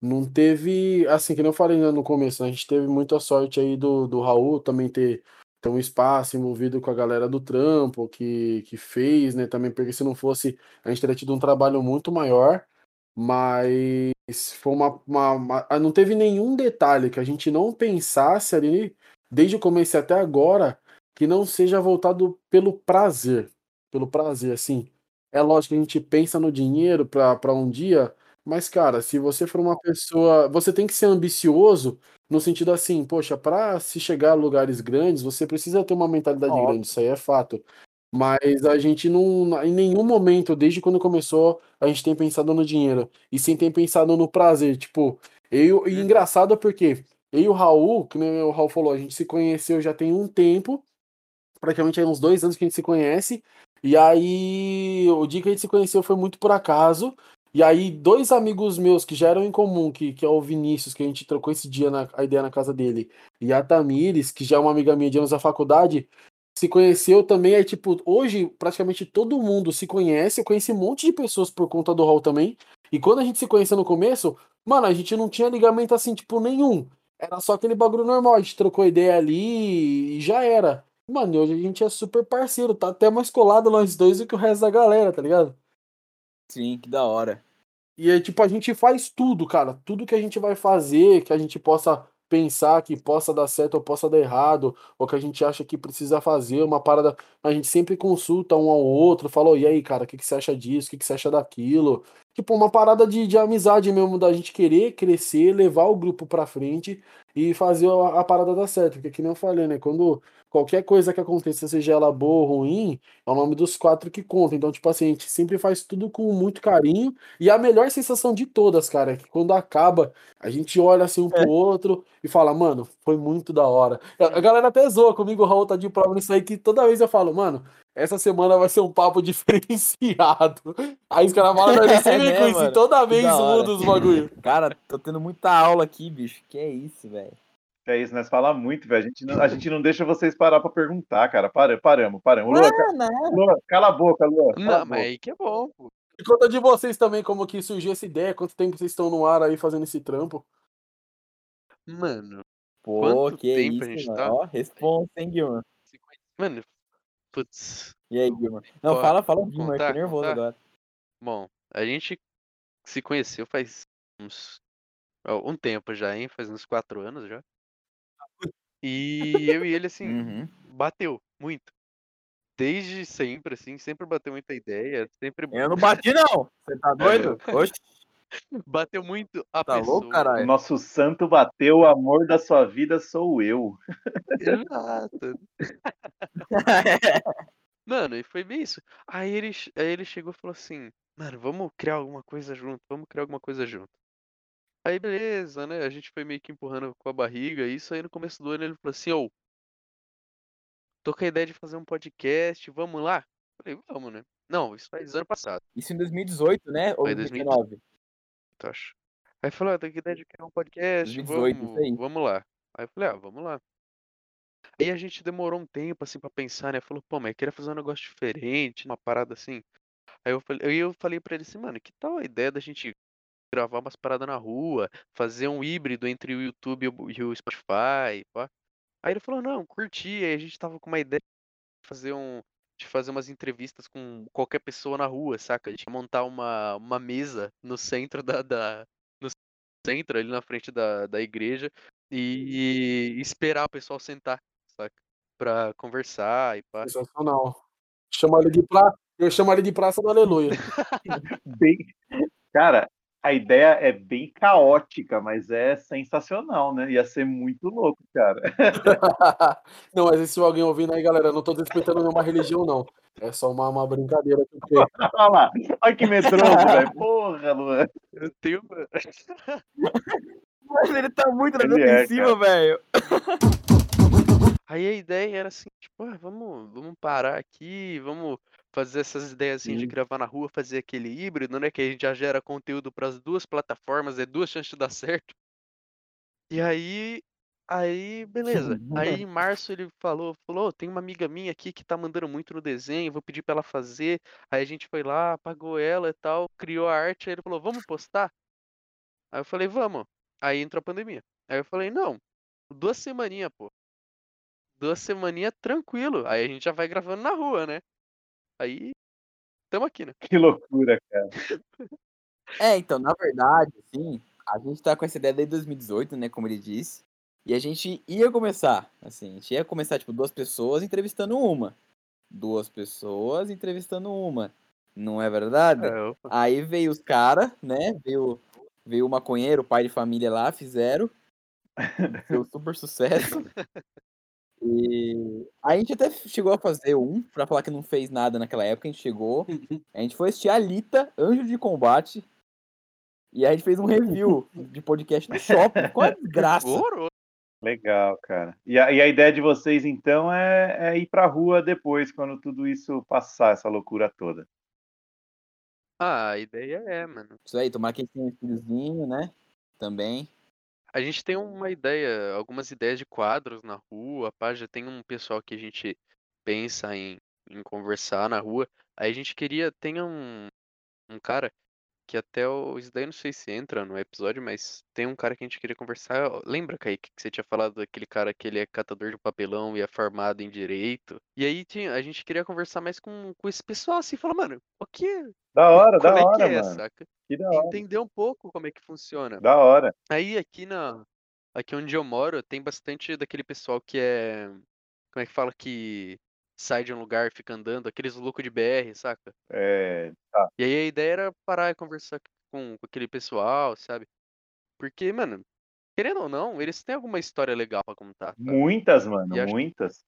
não teve, assim, que eu falei né, no começo, né, a gente teve muita sorte aí do, do Raul também ter, ter um espaço envolvido com a galera do trampo, que, que fez, né, também, porque se não fosse, a gente teria tido um trabalho muito maior, mas foi uma, uma, uma, ah, não teve nenhum detalhe que a gente não pensasse ali, desde o começo até agora, que não seja voltado pelo prazer, pelo prazer, assim. É lógico que a gente pensa no dinheiro para um dia, mas, cara, se você for uma pessoa. Você tem que ser ambicioso no sentido assim, poxa, para se chegar a lugares grandes, você precisa ter uma mentalidade Óbvio. grande, isso aí é fato. Mas a gente não, em nenhum momento, desde quando começou, a gente tem pensado no dinheiro. E sim tem pensado no prazer. Tipo, eu. E uhum. engraçado porque eu e o Raul, que nem o Raul falou, a gente se conheceu já tem um tempo. Praticamente aí uns dois anos que a gente se conhece. E aí, o dia que a gente se conheceu foi muito por acaso. E aí, dois amigos meus que já eram em comum, que, que é o Vinícius, que a gente trocou esse dia na, a ideia na casa dele, e a Tamires, que já é uma amiga minha de anos da faculdade, se conheceu também. Aí, tipo, hoje praticamente todo mundo se conhece. Eu conheci um monte de pessoas por conta do Hall também. E quando a gente se conheceu no começo, mano, a gente não tinha ligamento assim, tipo, nenhum. Era só aquele bagulho normal. A gente trocou ideia ali e já era. Mano, hoje a gente é super parceiro, tá até mais colado nós dois do que o resto da galera, tá ligado? Sim, que da hora. E aí, tipo, a gente faz tudo, cara. Tudo que a gente vai fazer, que a gente possa pensar que possa dar certo ou possa dar errado, ou que a gente acha que precisa fazer uma parada, a gente sempre consulta um ao outro, fala, oh, e aí, cara, o que, que você acha disso, o que, que você acha daquilo? Tipo, uma parada de, de amizade mesmo, da gente querer crescer, levar o grupo pra frente e fazer a, a parada dar certo, porque que nem eu falei, né, quando qualquer coisa que aconteça, seja ela boa ou ruim, é o nome dos quatro que conta. Então, tipo assim, a gente sempre faz tudo com muito carinho. E a melhor sensação de todas, cara, é que quando acaba, a gente olha assim um é. pro outro e fala, mano, foi muito da hora. A galera até zoa comigo, o Raul tá de prova nisso aí, que toda vez eu falo, mano, essa semana vai ser um papo diferenciado. Aí os caras falam, eu sempre é, com isso, toda vez muda os bagulho. Cara, tô tendo muita aula aqui, bicho. Que é isso, velho. É isso, nós fala muito, velho. A gente, não, a gente não deixa vocês parar pra perguntar, cara. Para, paramos, paramos. Lua, não, Lua, cala a boca, Lua. Não, mas aí que é bom, pô. E conta de vocês também, como que surgiu essa ideia, quanto tempo vocês estão no ar aí fazendo esse trampo. Mano, Pô, Quanto que tempo isso, a gente mano? tá? Ó, responsa, hein, Guilherme? Mano, putz. E aí, Guilherme? Não, Ó, fala, fala, Guilherme, tô nervoso contar. agora. Bom, a gente se conheceu faz uns um tempo já, hein? Faz uns quatro anos já. E eu e ele, assim, uhum. bateu muito. Desde sempre, assim, sempre bateu muita ideia, sempre... Eu não bati, não! Você tá doido? É. Oxe. Bateu muito a tá pessoa. Louco, caralho? Nosso santo bateu, o amor da sua vida sou eu. Exato. Mano, e foi bem isso. Aí ele, aí ele chegou e falou assim, mano, vamos criar alguma coisa junto, vamos criar alguma coisa junto. Aí beleza, né? A gente foi meio que empurrando com a barriga. Isso aí no começo do ano ele falou assim, ô, oh, tô com a ideia de fazer um podcast, vamos lá? Falei, vamos, né? Não, isso faz ano passado. Isso em 2018, né? Ou 2019? Acho. Aí falou, ah, tô com a ideia de criar um podcast, 2018, vamos, vamos lá. Aí eu falei, ah, vamos lá. Aí a gente demorou um tempo, assim, pra pensar, né? Falou, pô, mas eu queria fazer um negócio diferente, uma parada assim. Aí eu falei, eu falei pra ele assim, mano, que tal a ideia da gente gravar umas paradas na rua, fazer um híbrido entre o YouTube e o Spotify, pá. Aí ele falou, não, curti, aí a gente tava com uma ideia de fazer um de fazer umas entrevistas com qualquer pessoa na rua, saca? A gente ia montar uma, uma mesa no centro da, da no centro ali na frente da, da igreja e, e esperar o pessoal sentar, saca? Pra conversar e pá. Sensacional. Chama ele de pra... Eu chamo ele de Praça do Aleluia. Bem... Cara, a ideia é bem caótica, mas é sensacional, né? Ia ser muito louco, cara. não, mas se alguém ouvindo aí, galera, não tô desrespeitando nenhuma religião, não. É só uma, uma brincadeira. Porque... Olha lá, olha que medroso, velho. Porra, Luan. Eu tenho. mas ele tá muito na defensiva, é, velho. Aí a ideia era assim, tipo, ah, vamos, vamos parar aqui, vamos fazer essas ideias assim de gravar na rua, fazer aquele híbrido, né? Que a gente já gera conteúdo para as duas plataformas, é duas chances de dar certo. E aí, aí, beleza. Aí em março ele falou, falou, tem uma amiga minha aqui que tá mandando muito no desenho, vou pedir pra ela fazer. Aí a gente foi lá, pagou ela e tal, criou a arte, aí ele falou, vamos postar? Aí eu falei, vamos. Aí entrou a pandemia. Aí eu falei, não, duas semaninhas, pô. Duas semaninhas tranquilo. Aí a gente já vai gravando na rua, né? Aí, tamo aqui, né? Que loucura, cara. É, então, na verdade, assim, a gente tá com essa ideia desde 2018, né, como ele disse. E a gente ia começar, assim, a gente ia começar, tipo, duas pessoas entrevistando uma. Duas pessoas entrevistando uma. Não é verdade? É. Aí veio os caras, né? Veio, veio o maconheiro, o pai de família lá, fizeram. Foi um super sucesso. E a gente até chegou a fazer um, pra falar que não fez nada naquela época, a gente chegou. A gente foi assistir a Alita, Anjo de Combate. E a gente fez um review de podcast no shopping. Qual a desgraça? Horroroso. Legal, cara. E a, e a ideia de vocês, então, é, é ir pra rua depois, quando tudo isso passar, essa loucura toda. Ah, a ideia é, mano. Isso aí, tomar que a gente tem um filhozinho, né? Também. A gente tem uma ideia, algumas ideias de quadros na rua, pá, já tem um pessoal que a gente pensa em, em conversar na rua. Aí a gente queria, tem um, um cara que até o, isso daí eu não sei se entra no episódio, mas tem um cara que a gente queria conversar. Lembra, Kaique, que você tinha falado daquele cara que ele é catador de papelão e é formado em direito? E aí tinha, a gente queria conversar mais com, com esse pessoal, assim, falar, mano, o que, Da hora, da como é que hora, é, mano. saca? Que da hora. Entender um pouco como é que funciona. Da hora. Aí aqui na aqui onde eu moro tem bastante daquele pessoal que é como é que fala que sai de um lugar e fica andando, aqueles loucos de BR, saca? É, E aí a ideia era parar e conversar com, com aquele pessoal, sabe? Porque, mano, querendo ou não, eles têm alguma história legal pra contar, sabe? muitas, mano, muitas.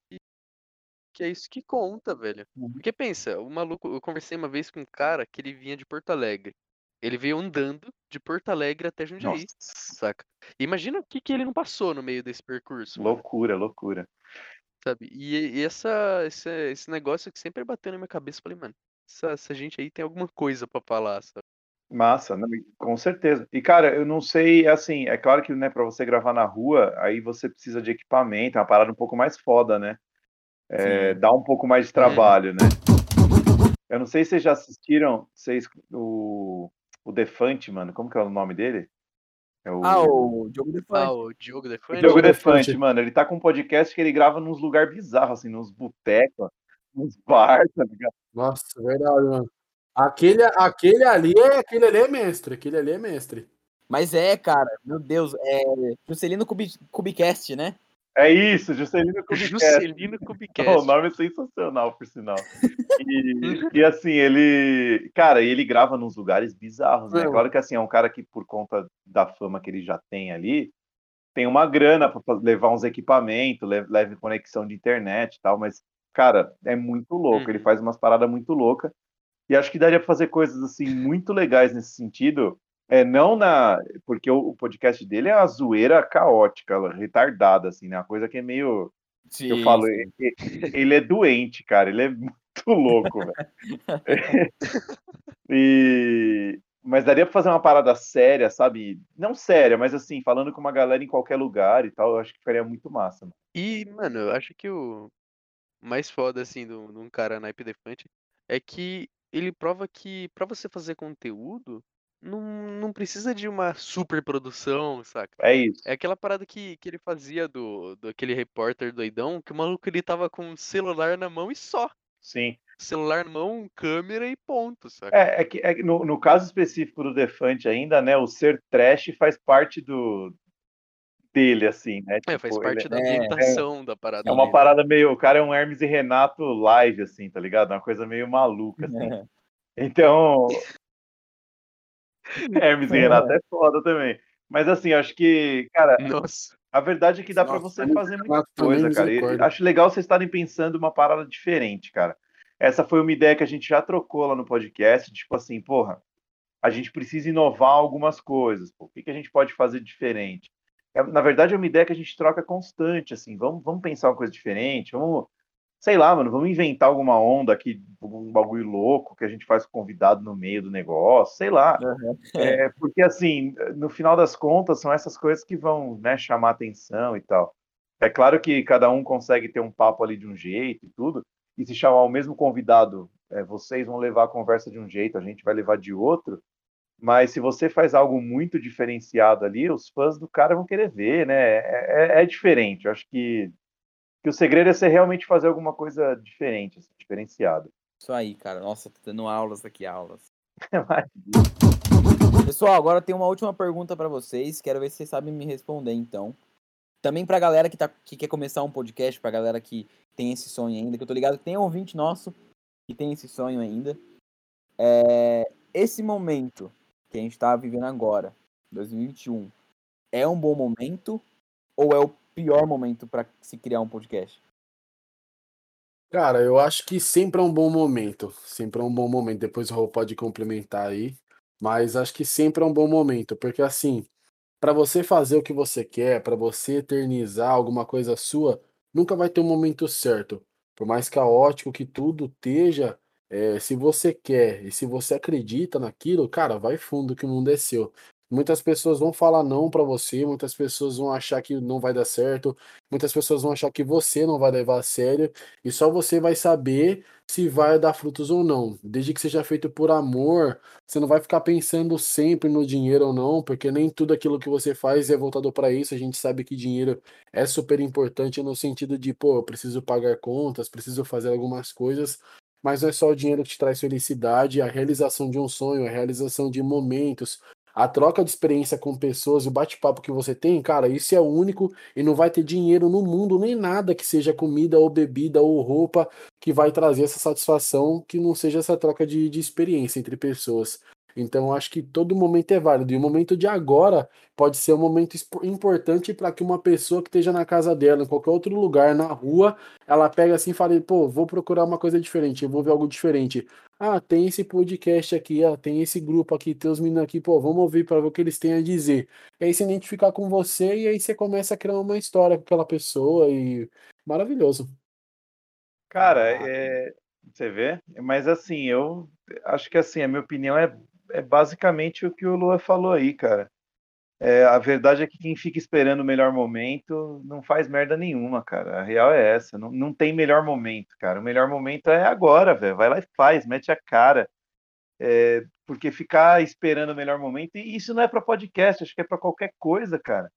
Que é isso que conta, velho. Uhum. Porque pensa, o maluco, eu conversei uma vez com um cara que ele vinha de Porto Alegre. Ele veio andando de Porto Alegre até Jundiaí, Nossa, saca? Imagina o que que ele não passou no meio desse percurso, mano. loucura, loucura. Sabe? E, e essa, esse, esse negócio que sempre bateu na minha cabeça, eu falei, mano, essa, essa gente aí tem alguma coisa pra falar, sabe? Massa, não, com certeza. E, cara, eu não sei, assim, é claro que, né, pra você gravar na rua, aí você precisa de equipamento, é uma parada um pouco mais foda, né? É, dá um pouco mais de trabalho, né? Eu não sei se vocês já assistiram vocês, o, o Defante, mano, como que é o nome dele? É o, Ah, o Diogo Defante. Ah, o Diogo o Defante? Diogo Diogo Defante, mano, ele tá com um podcast que ele grava nos lugares bizarros, assim, nos botecos, nos bar, tá ligado? Nossa, verdade, mano. Aquele, aquele ali é aquele ali é mestre, aquele ali é mestre. Mas é, cara, meu Deus, é Juscelino Cubicast, né? É isso, Juscelino Kubicast. Juscelino O Kubicast. nome é sensacional, por sinal. E, e, assim, ele. Cara, ele grava nos lugares bizarros, né? Claro que assim, é um cara que, por conta da fama que ele já tem ali, tem uma grana para levar uns equipamentos, leve, leve conexão de internet e tal, mas, cara, é muito louco. Ele Uhum. faz umas paradas muito loucas. E acho que daria para fazer coisas assim muito legais nesse sentido. É, não na. Porque o, o podcast dele é uma zoeira caótica, retardada, assim, né? Uma coisa que é meio. Sim, Eu falo, sim. e- e- ele é doente, cara, ele é muito louco, velho. E mas daria pra fazer uma parada séria, sabe? Não séria, mas assim, falando com uma galera em qualquer lugar e tal, eu acho que ficaria muito massa. mano. E, mano, eu acho que o mais foda, assim, de um cara naipe Defante é que ele prova que pra você fazer conteúdo, não, não precisa de uma super produção, saca? É isso. É aquela parada que, que ele fazia do, do aquele repórter doidão, que o maluco ele tava com um celular na mão e só. Sim. Celular na mão, câmera e ponto, saca? É, é que é que no, no caso específico do Defante ainda, né, o ser trash faz parte do dele, assim, né? É, faz Tipo, ele parte da é- ambientação da parada. É uma dele. parada meio. O cara é um Hermes e Renato live, assim, tá ligado? Uma coisa meio maluca, assim. Então. Hermes e Renato é foda também. Mas assim, acho que, cara, Nossa. a verdade é que dá pra Nossa, você fazer muita coisa, cara. E acho legal vocês estarem pensando uma parada diferente, cara. Essa foi uma ideia que a gente já trocou lá no podcast, tipo assim, porra, a gente precisa inovar algumas coisas, pô. O que, que a gente pode fazer diferente? É, na verdade, é uma ideia que a gente troca constante, assim, vamos, vamos pensar uma coisa diferente, vamos, sei lá, mano, vamos inventar alguma onda aqui, um bagulho louco que a gente faz convidado no meio do negócio, sei lá. Uhum. É, porque, assim, no final das contas, são essas coisas que vão né, chamar atenção e tal. É claro que cada um consegue ter um papo ali de um jeito e tudo, e se chamar o mesmo convidado, é, vocês vão levar a conversa de um jeito, a gente vai levar de outro, mas se você faz algo muito diferenciado ali, os fãs do cara vão querer ver, né? É, é, é diferente. Eu acho que que o segredo é você realmente fazer alguma coisa diferente, assim, diferenciada. Isso aí, cara. Nossa, tô tendo aulas aqui, aulas. Pessoal, agora tem uma última pergunta para vocês. Quero ver se vocês sabem me responder, então. Também pra galera que, tá, que quer começar um podcast, pra galera que tem esse sonho ainda, que eu tô ligado que tem um ouvinte nosso que tem esse sonho ainda. É, esse momento que a gente tá vivendo agora, 2021, é um bom momento ou é o pior momento para se criar um podcast? Cara, eu acho que sempre é um bom momento. Sempre é um bom momento. Depois o Raul pode complementar aí. Mas acho que sempre é um bom momento. Porque assim, para você fazer o que você quer, para você eternizar alguma coisa sua, nunca vai ter um momento certo. Por mais caótico que tudo esteja, é, se você quer e se você acredita naquilo, cara, vai fundo que o mundo é seu. Muitas pessoas vão falar não para você, muitas pessoas vão achar que não vai dar certo, muitas pessoas vão achar que você não vai levar a sério, e só você vai saber se vai dar frutos ou não. Desde que seja feito por amor, você não vai ficar pensando sempre no dinheiro ou não, porque nem tudo aquilo que você faz é voltado para isso. A gente sabe que dinheiro é super importante no sentido de, pô, eu preciso pagar contas, preciso fazer algumas coisas, mas não é só o dinheiro que te traz felicidade, a realização de um sonho, a realização de momentos, a troca de experiência com pessoas e o bate-papo que você tem, cara, isso é único e não vai ter dinheiro no mundo nem nada que seja comida ou bebida ou roupa que vai trazer essa satisfação que não seja essa troca de, de experiência entre pessoas. Então, acho que todo momento é válido. E o momento de agora pode ser um momento importante para que uma pessoa que esteja na casa dela, em qualquer outro lugar, na rua, ela pega assim e fala: pô, vou procurar uma coisa diferente, eu vou ver algo diferente. Ah, tem esse podcast aqui, ah, tem esse grupo aqui, tem os meninos aqui, pô, vamos ouvir para ver o que eles têm a dizer. E aí se identificar com você e aí você começa a criar uma história com aquela pessoa e maravilhoso. Cara, é, você vê, mas assim, eu acho que assim, a minha opinião é é basicamente o que o Lua falou aí, cara. É, a verdade é que quem fica esperando o melhor momento não faz merda nenhuma, cara. A real é essa. Não, não tem melhor momento, cara. O melhor momento é agora, velho. Vai lá e faz, mete a cara. É, porque ficar esperando o melhor momento, e isso não é para podcast, acho que é para qualquer coisa, cara.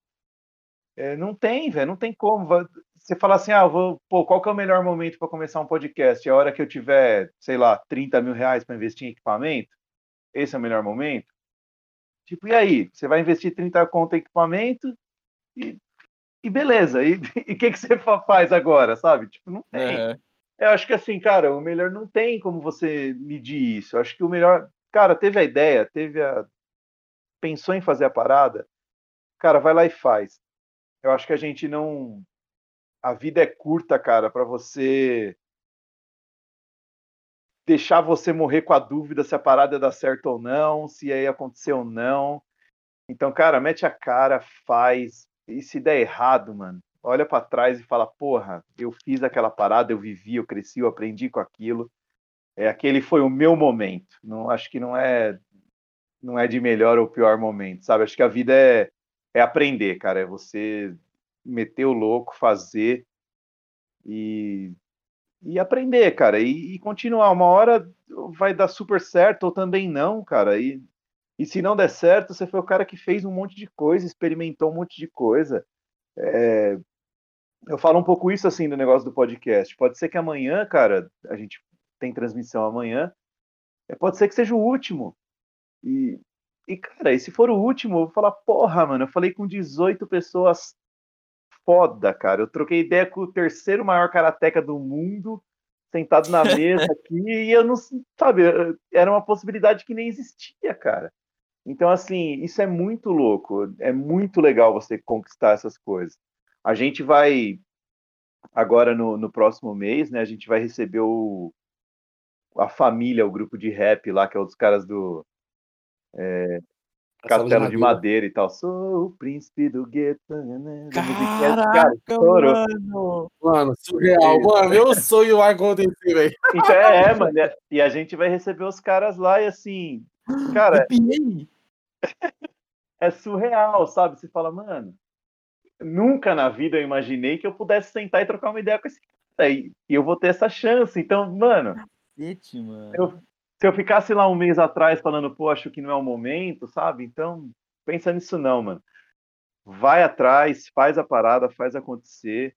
É, não tem, velho, não tem como. Você fala assim, ah, vou, pô, qual que é o melhor momento para começar um podcast? É a hora que eu tiver, sei lá, 30 mil reais para investir em equipamento? Esse é o melhor momento? Tipo, e aí? Você vai investir 30 conto em equipamento e, e beleza. E o que, que você faz agora, sabe? Tipo, não tem. Uhum. Eu acho que assim, cara, o melhor não tem como você medir isso. Eu acho que o melhor. Cara, teve a ideia, teve a. Pensou em fazer a parada, cara, vai lá e faz. Eu acho que a gente não. A vida é curta, cara, para você deixar você morrer com a dúvida se a parada dar certo ou não, se ia acontecer ou não. Então, cara, mete a cara, faz. E se der errado, mano, olha para trás e fala: porra, eu fiz aquela parada, eu vivi, eu cresci, eu aprendi com aquilo. É, aquele foi o meu momento. Não acho que não é não é de melhor ou pior momento, sabe? Acho que a vida é, é aprender, cara. É você meter o louco, fazer e e aprender, cara, e, e, continuar. Uma hora vai dar super certo ou também não, cara. E, e se não der certo, você foi o cara que fez um monte de coisa, experimentou um monte de coisa. É, eu falo um pouco isso assim do negócio do podcast. Pode ser que amanhã, cara, a gente tem transmissão amanhã. É, pode ser que seja o último. E, e, cara, e se for o último, eu vou falar, porra, mano, eu falei com 18 pessoas foda, cara. Eu troquei ideia com o terceiro maior karateca do mundo, sentado na mesa aqui, e eu não, sabe, era uma possibilidade que nem existia, cara. Então, assim, isso é muito louco, é muito legal você conquistar essas coisas. A gente vai, agora no, no próximo mês, né, a gente vai receber o, a família, o grupo de rap lá, que é os caras do. É, castelo de madeira e tal. Sou o príncipe do gueto. né. Cara, Caraca, estourou. mano. Mano, surreal. Mano, meu sonho vai acontecer, velho. Então é, é, mano. é- E a gente vai receber os caras lá e assim, cara, é surreal, sabe? Você fala, mano, nunca na vida eu imaginei que eu pudesse sentar e trocar uma ideia com esse cara. E e eu vou ter essa chance. Então, mano, Cacete, mano. eu, se eu ficasse lá um mês atrás falando, pô, acho que não é o momento, sabe? Então, pensa nisso não, mano. Vai atrás, faz a parada, faz acontecer.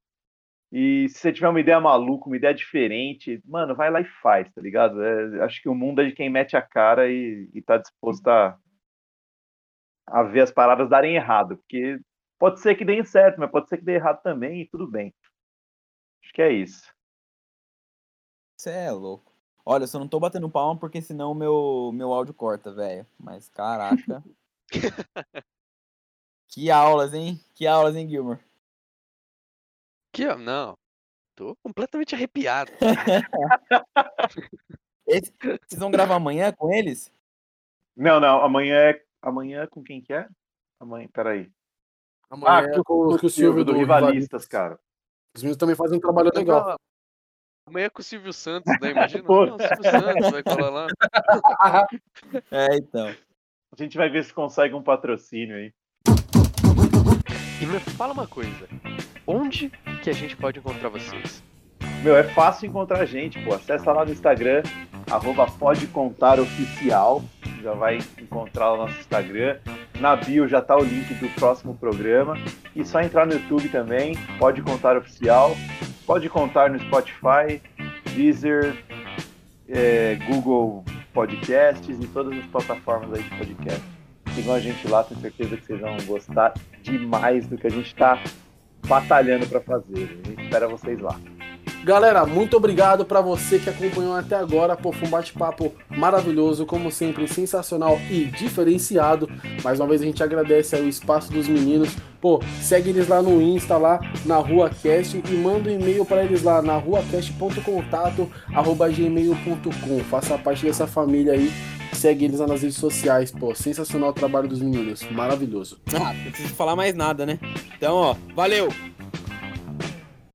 E se você tiver uma ideia maluca, uma ideia diferente, mano, vai lá e faz, tá ligado? É, acho que o mundo é de quem mete a cara e, e tá disposto a, a ver as paradas darem errado. Porque pode ser que dê certo, mas pode ser que dê errado também e tudo bem. Acho que é isso. Você é louco. Olha, eu só não tô batendo palma porque senão meu, meu áudio corta, velho. Mas caraca. que aulas, hein? Que aulas, hein, Gilmore? Ó, não. Tô completamente arrepiado. Esse- vocês vão gravar amanhã com eles? Não, não, amanhã é. Amanhã com quem que é? Amanhã, peraí. Amanhã Ah, é com, com o Silvio do do Rivalistas, cara. Os meninos também fazem um trabalho legal. Amanhã é com o Silvio Santos, né? Imagina. Pô. Não, o Silvio Santos vai colar lá. É, então. A gente vai ver se consegue um patrocínio aí. E me fala uma coisa. Onde que a gente pode encontrar vocês? Meu, é fácil encontrar a gente, pô. Acessa lá no Instagram, arroba pode contar oficial. Já vai encontrar o nosso Instagram. Na bio já tá o link do próximo programa. E só entrar no YouTube também, pode contar oficial. Pode contar no Spotify, Deezer, é, Google Podcasts e todas as plataformas aí de podcast. Sigam a gente lá, tenho certeza que vocês vão gostar demais do que a gente tá batalhando para fazer. A gente espera vocês lá. Galera, muito obrigado para você que acompanhou até agora. Pô, foi um bate-papo maravilhoso, como sempre, sensacional e diferenciado. Mais uma vez a gente agradece o espaço dos meninos. Pô, segue eles lá no Insta, lá na Rua Cast e manda um e-mail para eles lá na ruacast.contato@gmail.com. Faça parte dessa família aí. Segue eles lá nas redes sociais, pô. Sensacional o trabalho dos meninos, maravilhoso. Ah, não preciso falar mais nada, né? Então, ó, valeu!